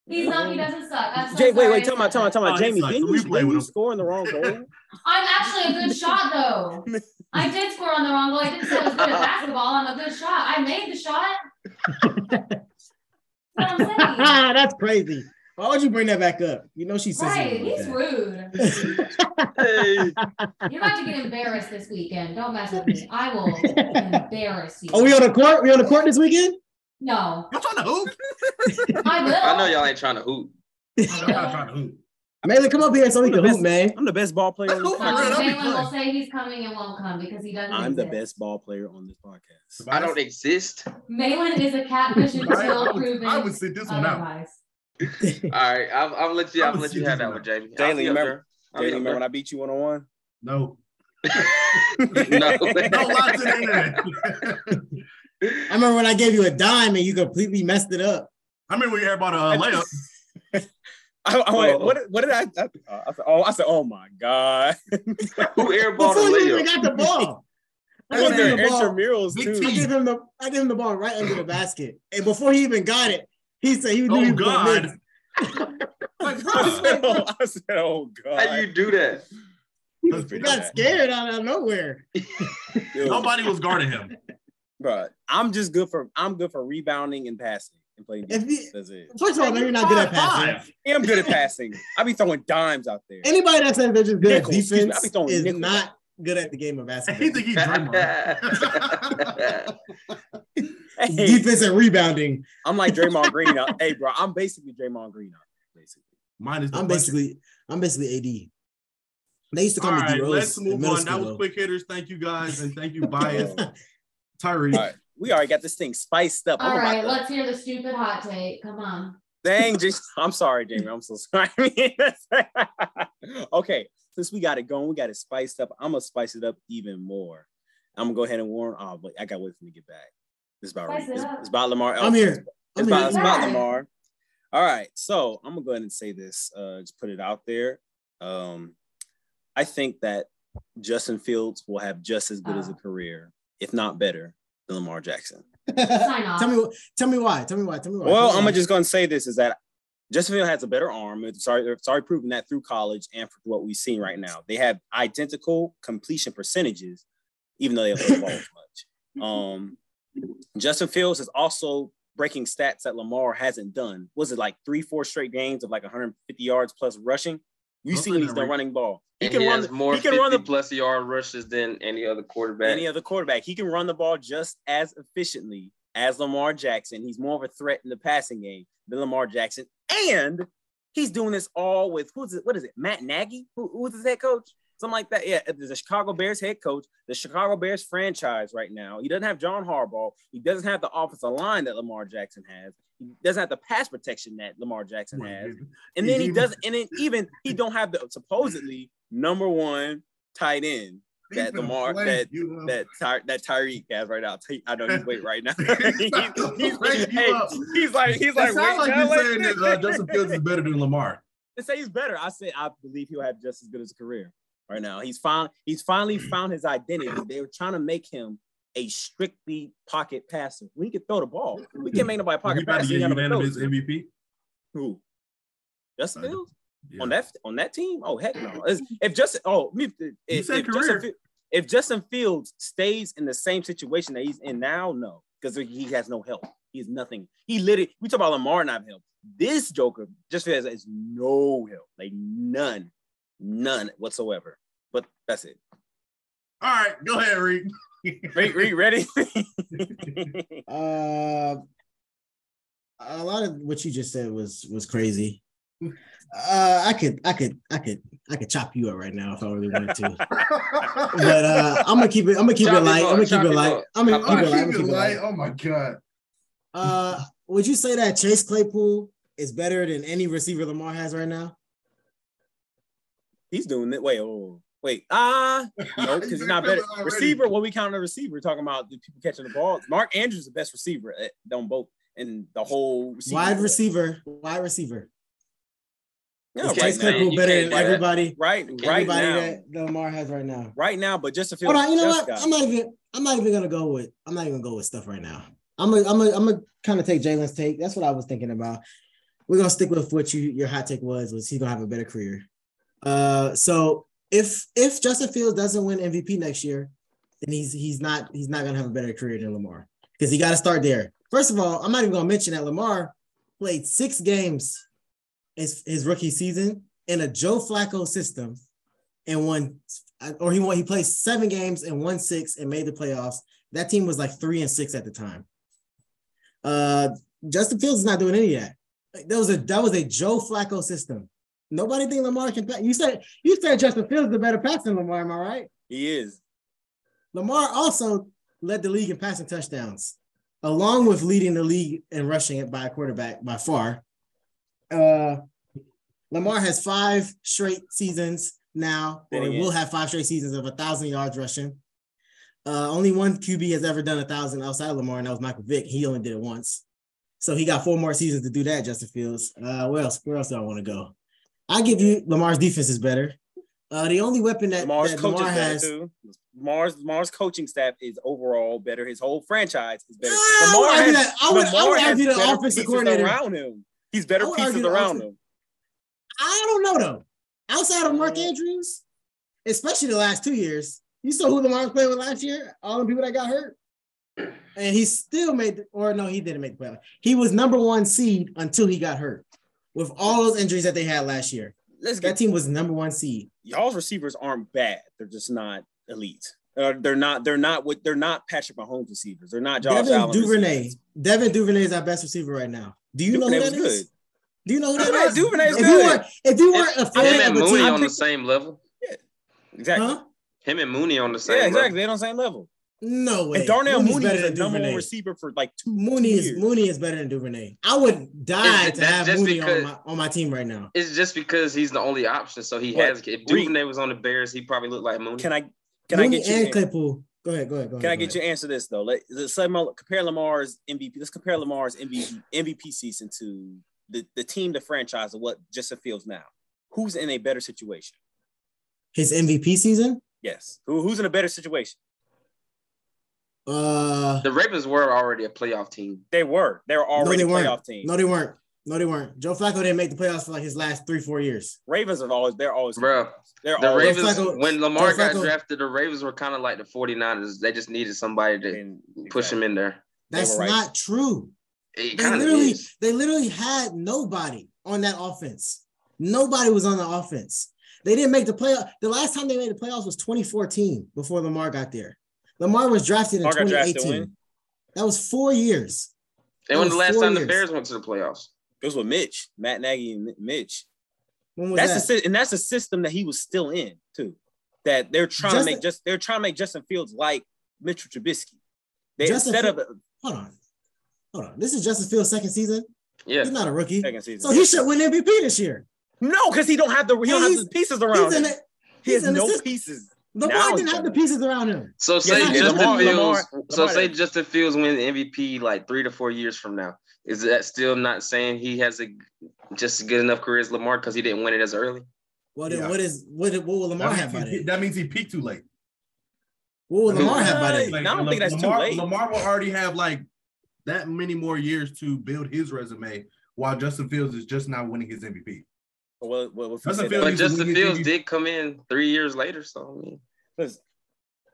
He's not. He doesn't suck. I'm so Jay, wait, wait, I tell me, said tell me, that. tell me, Oh, Jamie, sucks. didn't you, play didn't with you score in the wrong goal? [LAUGHS] I'm actually a good shot, though. I did score on the wrong goal. I didn't say I was good at basketball. I'm a good shot. I made the shot. [LAUGHS] That's what I'm saying. [LAUGHS] That's crazy. Why would you bring that back up? You know she's says Right, he's rude. [LAUGHS] Hey, You're about to get embarrassed this weekend. Don't mess with me. I will embarrass you. Are we on the court? We on the court this weekend? No, I'm trying to hoop. I will. [LAUGHS] I know y'all ain't trying to hoop. I'm not trying to hoop. Maybe come up here so we I'm the can hoop, man. I'm the best ball player on this No, man, podcast. Jalen will say he's coming and won't come because he doesn't. I'm the best ball player on this podcast. I don't exist. Malin is a catfish I, until would, proven I would sit this one out. otherwise. [LAUGHS] All right, I'll, I'll let you. I I'll would let you have that one. one, Jamie. Jalen, I'll you remember- there. I'll Jalen, remember when. I beat you one on one? No. [LAUGHS] No. [LAUGHS] Don't lie to the internet. I remember when I gave you a dime and you completely messed it up. I remember when you about a uh, layup. I, I went, Oh. what, what did I, I, I said, oh, I said, oh my God. [LAUGHS] Who airballed Before a you even got the ball. I I gave was him there the ball. intramurals too. I T. gave him the I gave him the ball right under the basket. And before he even got it, he said he knew he Oh was gonna God. miss. [LAUGHS] Like, I said, oh, I said, oh God. How do you do that? He Let's figure got that. scared out of nowhere. Nobody was guarding him. But I'm just good for I'm good for rebounding and passing and playing If defense. you- That's it. First of all, maybe you're not good at passing. Five. I'm good at passing. I be throwing dimes out there. Anybody that says they're just good Nickels, at excuse me, I defense be throwing is nickels. not good at the game of He basketball. think he's [LAUGHS] Draymond. [LAUGHS] Hey, Defense and rebounding. I'm like Draymond [LAUGHS] Green. Now. Hey, bro, I'm basically Draymond Green. Now, basically. Mine is I'm budget. basically I'm basically AD. They used to call All me D Rose. let's move middle on. That was though. quick hitters. Thank you guys, and thank you, Bias, Tyree. right, we already got this thing spiced up. I'm All about right, let's hear the stupid hot take. Come on. Dang, just I'm sorry, Jamie. I'm so [LAUGHS] sorry. [LAUGHS] okay, since we got it going, we got it spiced up. I'm gonna spice it up even more. I'm gonna go ahead and warn. Oh, but I gotta wait for him to get back. It's about Spice it it's, it's about Lamar. I'm here. It's I'm about, here. it's about Lamar. All right, so I'm gonna go ahead and say this. Uh, just put it out there. Um, I think that Justin Fields will have just as good as a Oh. career, if not better, than Lamar Jackson. Sign off. tell me tell me why. Tell me why. Tell me why. Well, Tell me I'm why. just going to say this is that Justin Fields has a better arm. It's sorry, it's already proven that through college and for what we've seen right now. They have identical completion percentages, even though they don't play the ball as much. [LAUGHS] Um, Justin Fields is also breaking stats that Lamar hasn't done. Was it like three, four straight games of like 150 yards plus rushing? You Don't see he's the running ball. He And can he run. has the- more He can 50 run the plus yard rushes than any other quarterback. any other quarterback. He can run the ball just as efficiently as Lamar Jackson. He's more of a threat in the passing game than Lamar Jackson. And he's doing this all with who's it? What is it? Matt Nagy? Who, who's his head coach? Something like that. Yeah, the Chicago Bears head coach, the Chicago Bears franchise right now. He doesn't have John Harbaugh. He doesn't have the offensive line that Lamar Jackson has. He doesn't have the pass protection that Lamar Jackson has. And then he doesn't, and then even he don't have the supposedly number one tight end that Lamar that that Ty, that Tyreek has right now. I know he's wait right now. [LAUGHS] [LAUGHS] he's, he's, hey, he's like he's It like sounds like you're out saying that uh, Justin Fields is better than Lamar. [LAUGHS] They say he's better. I say I believe he'll have just as good as a career right now. He's found he's finally [CLEARS THROAT] found his identity. They were trying to make him a strictly pocket passer. We can throw the ball. We can't make nobody pocket about to pass. get He ain't got unanimous. MVP. Who? Justin Fields Yeah. on that on that team? Oh heck no! It's- if Justin, oh me, if, if Justin, if Justin Fields stays in the same situation that he's in now, no, because he has no help. He has nothing. He literally. We talk about Lamar not help. This Joker just has, has no help, like none, none whatsoever. But that's it. All right, go ahead, Reed. Reed, Reed, ready? [LAUGHS] Uh, a lot of what you just said was was crazy. Uh, I could, I could, I could, I could chop you up right now if I really wanted to. But uh, I'm gonna keep it. I'm gonna keep Chop it light. I'm gonna keep it light. I'm gonna keep it light. Keep it light. Oh my god. Uh, would you say that Chase Claypool is better than any receiver Lamar has right now? he's doing it. Wait, oh, wait. Ah, [LAUGHS] no, because he's not better. Already. Receiver, what we count a receiver? We're talking about the people catching the ball. Mark Andrews is the best receiver at, on both in the whole receiver Wide corps. receiver, wide receiver. Yeah, is right Chase now. Claypool better than everybody? Right, right everybody now, that, that Lamar has right now. right now. But just to feel. Hold on, you know what? got- I'm not even. I'm not even gonna go with. I'm not even gonna go with stuff right now. I'm gonna. I'm gonna. I'm gonna kind of take Jalen's take. That's what I was thinking about. We're gonna stick with what you your hot take was. Was he's gonna have a better career? Uh, so if if Justin Fields doesn't win MVP next year, then he's he's not he's not gonna have a better career than Lamar because he got to start there. First of all, I'm not even gonna mention that Lamar played six games his his rookie season in a Joe Flacco system and won or he won he played seven games and won six and made the playoffs. That team was like three and six at the time. Uh Justin Fields is not doing any of that. That was a that was a Joe Flacco system. Nobody think Lamar can pass. You said you said Justin Fields is a better passer than Lamar, am I right? he is. Lamar also led the league in passing touchdowns, along with leading the league in rushing it by a quarterback by far. Uh, Lamar has five straight seasons now, or again. will have five straight seasons of a thousand yards rushing. Uh, only one QB has ever done a thousand outside of Lamar, and that was Michael Vick. He only did it once, so he got four more seasons to do that. Justin Fields. Uh, where else? Where else do I want to go? I give you Lamar's defense is better. Uh, the only weapon that, Lamar's that coaching Lamar staff has. too. Lamar's Lamar's coaching staff is overall better. His whole franchise is better. Ah, I Lamar would argue has, I would- I Lamar would has argue the offensive coordinator- around him. He's better I would pieces the around him. I don't know though. Outside of Mark Andrews, especially the last two years, you saw who Lamar was playing with last year. All the people that got hurt, and he still made. The, or no, he didn't make the playoff. He was number one seed until he got hurt. With all those injuries that they had last year, Let's that get team was number one seed. y'all's receivers aren't bad. They're just not elite. Uh, they're not. They're not. What they're not. Patrick Mahomes receivers. They're not Josh Devin Allen. Duvernay. receivers. Devin Duvernay is our best receiver right now. Do you Duvernay know was who that is? good. Do you know who that Duvernay- is? Duvernay's if you weren't, if you weren't a fan of a Mooney team, on the same level. Yeah, Exactly. huh? Him and Mooney on the same Yeah, level. exactly. They're on the same level. No way. And Darnell Mooney's Mooney better was a than number one receiver for like two. Mooney two is years. Mooney is better than Duvernay. I would die Is it- to have Mooney because- on my on my team right now. It's just because he's the only option. So he But has. If Reed- Duvernay was on the Bears, he probably looked like Mooney. Can I? Can I get you? and Claypool? Go ahead, go ahead, go ahead. Can I get you ahead. to answer this though? Let, let's compare Lamar's MVP. Let's compare Lamar's MVP MVP season to the, the team, the franchise, of what Justin Fields now. Who's in a better situation? his MVP season? Yes. Who, who's in a better situation? Uh, the Ravens were already a playoff team. They were. They were no, already they playoff weren't. team. No, they weren't. No, they weren't. Joe Flacco didn't make the playoffs for like his last three, four years. Ravens have always. They're always. Bro, They're The always. Ravens, Flacco- when Lamar Joe got Flacco- drafted, the Ravens were kind of like the 49ers. They just needed somebody to and- push him in there. That's right. not true. It They literally, is. they literally had nobody on that offense. Nobody was on the offense. They didn't make the playoff. The last time they made the playoffs was 2014 before Lamar got there. Lamar was drafted in Lamar got drafted 2018. when? That was four years. And when the last four time the. Bears went to the playoffs? It was with Mitch, Matt Nagy, and Mitch. When was That's that? the sy- and that's the system that he was still in too. That they're trying to make just they're trying to make Justin Fields like Mitchell Trubisky. They Justin instead of Field- Hold on. Hold on. This is Justin Fields' second season. Yeah. He's not a rookie. second season. So he should win MVP this year. no, because he don't have the he don't Hey, have the pieces around He's in it. He has no system. pieces. Lamar Now didn't have the pieces around him. So say Yeah, Justin Lamar- Fields. Lamar- so Lamar say. Justin Fields wins the MVP like three to four years from now. is that still not saying he has a just as good enough career as Lamar because he didn't win it as early? Well, then Yeah. what is what? What will Lamar have by he, then? that means he peaked too late. What will Lamar have by Right. then? I don't think that's too late. Lamar will already have like that many more years to build his resume, while Justin Fields is just now winning his MVP. Well, well, if Justin Fields But Justin Fields did come in three years later, so I mean,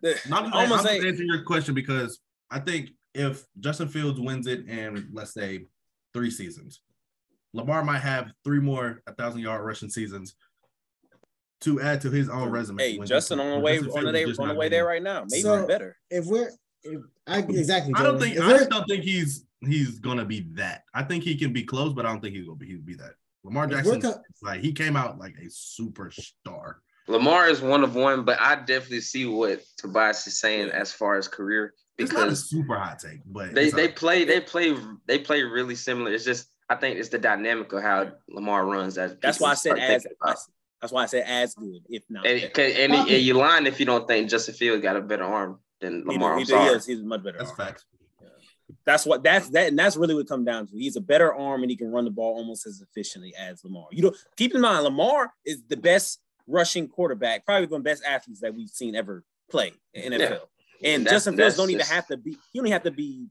the- Not I'm I'm gonna just say answering your question because I think if Justin Fields wins it in let's say three seasons, Lamar might have three more a thousand yard rushing seasons to add to his own resume. Hey, Justin on the way on the Fields day on the way there right now. Maybe So- better. If we're, if I exactly, I don't Joey. think If I just don't think he's he's gonna be that. I think he can be close, but I don't think he's gonna be he'll be that. Lamar Jackson, co- like he came out like a superstar. Lamar is one of one, but I definitely see what Tobias is saying as far as career It's not a super hot take, but they they a- play they play they play really similar. It's just I think it's the dynamic of how Lamar runs that That's why I said as. That's why I said as good, if not. And, better. can- and, and you lying if you don't think Justin Fields got a better arm than Lamar. do- I'm he, sorry. he is, he's much better. that's arm. facts. That's what that's that, and that's really what it comes down to. He's a better arm, and he can run the ball almost as efficiently as Lamar. You know, keep in mind, Lamar is the best rushing quarterback, probably one of the best athletes that we've seen ever play in NFL. And And that's- Justin Fields don't even just- have to be. You don't have to be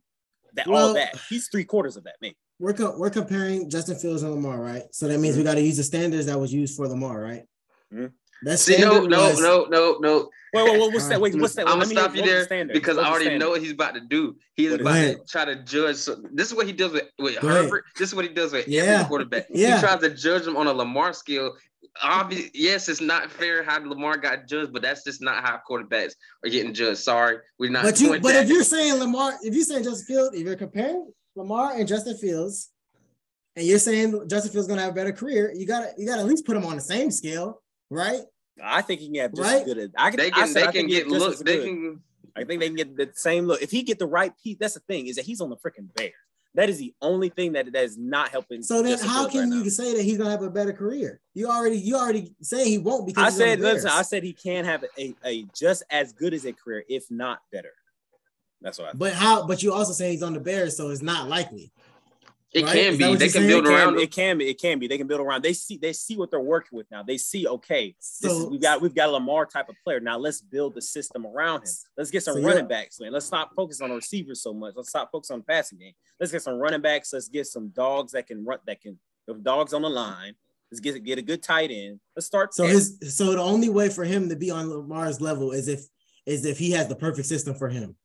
that Well- all that. He's three quarters of that, maybe. we're co- we're comparing Justin Fields and Lamar, right? So that means we got to use the standards that was used for Lamar, right? Mhm. That See, no, no, was- no, no, no. Wait, wait, wait, what's that? Wait, what's that? I'm gonna stop you what's the there because What's I already know what he's about to do. He's What is about it? to try to judge. So this is what he does with, with Herbert. This is what he does with Yeah. every quarterback. [LAUGHS] Yeah. He tries to judge him on a Lamar scale. Obvious, yes, it's not fair how Lamar got judged, but that's just not how quarterbacks are getting judged. Sorry, we're not But you, but that. if you're saying Lamar, if you're saying Justin Fields, if you're comparing Lamar and Justin Fields, and you're saying Justin Fields gonna have a better career, you gotta you gotta at least put him on the same scale, right? I think he can have just Right? as good as I can. they I can, said they I can get have just look. as They good. can. I think they can get the same look. If he get the right piece, that's the thing, is that he's on the freaking Bears. That is the only thing that that is not helping. So then, Justin how can right you now. say that he's gonna have a better career? You already you already saying he won't because I he's on the said, listen, Bears. I said he can have a, a just as good as a career, if not better. That's what I. But how? But you also say he's on the Bears, so it's not likely. It Right? can be. They can build it around can, it can be. It can be. They can build around. They see. They see what they're working with now. They see. Okay, this is, So- we got. We've got a Lamar type of player. Now let's build the system around him. Let's get some So you're- running backs, man. Let's stop focusing on receivers so much. Let's stop focusing on the passing game. Let's get some running backs. Let's get some dogs that can run. That can. The dogs on the line. Let's get get a good tight end. Let's start. So his so the only way for him to be on Lamar's level is if is if he has the perfect system for him.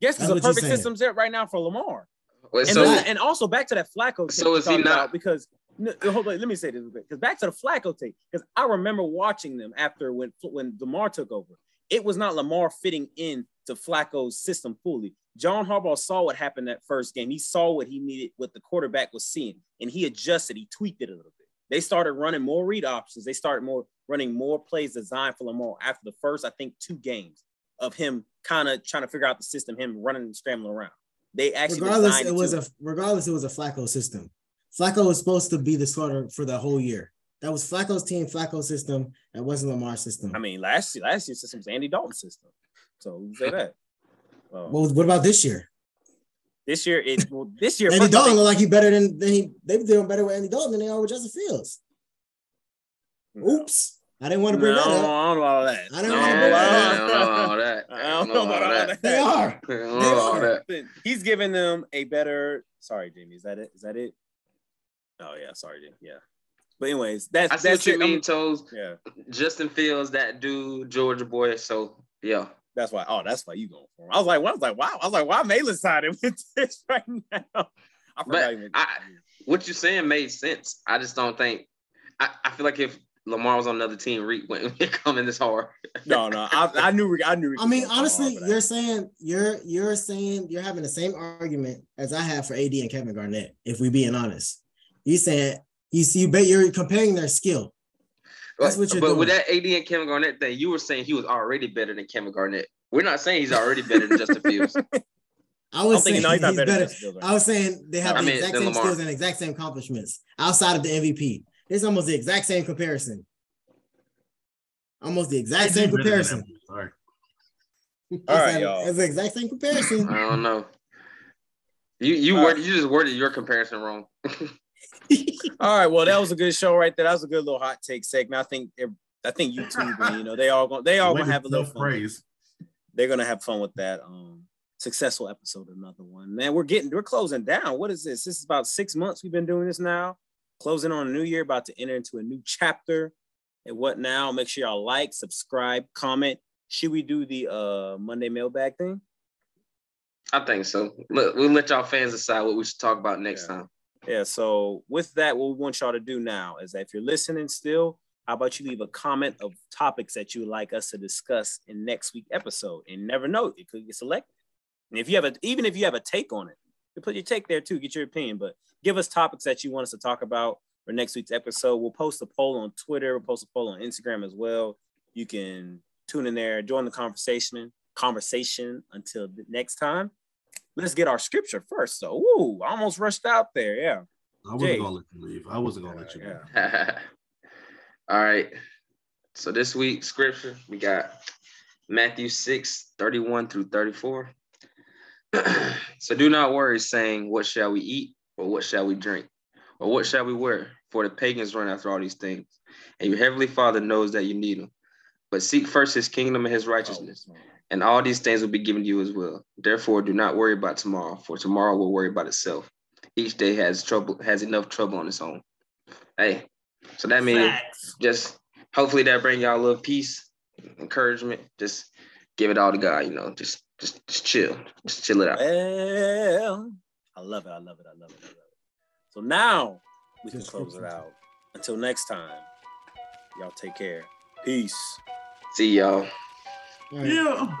yes, that's there's a what you're perfect system's system set right now for Lamar. Well, And, so listen, and also back to that Flacco. So is he not- because no, uh, hold on, let me say this because back to the Flacco tape because I remember watching them after when when Lamar took over. It was not Lamar fitting in to Flacco's system fully. John Harbaugh saw what happened that first game. He saw what he needed, what the quarterback was seeing, and he adjusted. He tweaked it a little bit. They started running more read options. They started more running more plays designed for Lamar after the first, I think, two games of him kind of trying to figure out the system, him running and scrambling around. They actually Regardless, it was a regardless, it was a Flacco system. Flacco was supposed to be the starter for the whole year. That was Flacco's team, Flacco's system. That wasn't Lamar's system. I mean, last year, last year's system was Andy Dalton's system. So say that. Well, what, what about this year? this year, it well, this year, [LAUGHS] Andy Dalton looked like he better than, than he they were doing better with Andy Dalton than they are with Justin Fields. Oops. I didn't want to bring no, that I up. don't know about that. I don't No, know I about don't know all that. I don't know about all that. They are. They are. that. He's giving them a better. Sorry, Jamie. Is that it? Is that it? Oh yeah. Sorry, Jamie. Yeah. But anyways, that's I see that's what you it. mean, I'm- Toes. Yeah. Justin Fields, that dude, Georgia boy. So yeah, That's why. Oh, that's why you going for him. I was like, well, I was like, wow. I was like, why Malin sided with [LAUGHS] this right now? I forgot. But even- I- what you're saying made sense. I just don't think. I, I feel like if Lamar was on another team, Reek wouldn't [LAUGHS] coming this hard. no, no. I, I knew. I knew. I mean, honestly, you're you're saying you're you're saying you're having the same argument as I have for AD and Kevin Garnett. If we being honest, you saying you see, you bet you're comparing their skill. That's what you're doing. but with that AD and Kevin Garnett thing, you were saying he was already better than Kevin Garnett. We're not saying he's already better than Justin Fields. [LAUGHS] I was thinking, saying no, he's not he's better than better. Justin Fields right I was saying they have I the mean, exact same Lamar. skills and exact same accomplishments outside of the MVP. It's almost the exact same comparison. Almost the exact same comparison. that. Sorry. All right, It's y'all. It's the exact same comparison. I don't know. You you All word, you just worded your comparison wrong. [LAUGHS] All right, well, that was a good show right there. That was a good little hot take segment. I think they're- I think YouTube, and, you know, they all gonna they all gonna have a little fun. praise. They're gonna have fun with that. Um, successful episode, another one. Man, we're getting we're closing down. What is this? This is about six months we've been doing this now. Closing on a new year, about to enter into a new chapter. And what now? Make sure y'all like, subscribe, comment. Should we do the uh Monday mailbag thing? I think so. Look, we'll let y'all fans decide what we should talk about next Yeah. time. Yeah, so with that, what we want y'all to do now is that if you're listening still, how about you leave a comment of topics that you would like us to discuss in next week episode? And never know, it could get selected. And if you have a, even if you have a take on it, you put your take there too, get your opinion. But give us topics that you want us to talk about for next week's episode. We'll post a poll on Twitter, we'll post a poll on Instagram as well. You can tune in there, join the conversation. Conversation until the next time. Let's get our scripture first. So, ooh, I almost rushed out there. Yeah. I wasn't Jay. gonna let you leave. I wasn't gonna let you leave. Yeah. [LAUGHS] All right. So this week's scripture, we got Matthew 6, 31 through 34. [CLEARS THROAT] so do not worry, saying, What shall we eat? Or what shall we drink? Or what shall we wear? For the pagans run after all these things. And your heavenly Father knows that you need them. But seek first his kingdom and his righteousness, oh, and all these things will be given to you as well. Therefore, do not worry about tomorrow, for tomorrow will worry about itself. Each day has trouble, has enough trouble on its own. Hey, so that means Facts. just hopefully that bring y'all a little peace, encouragement. Just give it all to God, you know. Just just just chill. Just chill it out. Well, I love it. I love it. I love it. I love it. So now we can close it out. Until next time, y'all take care. Peace. See y'all. Yeah.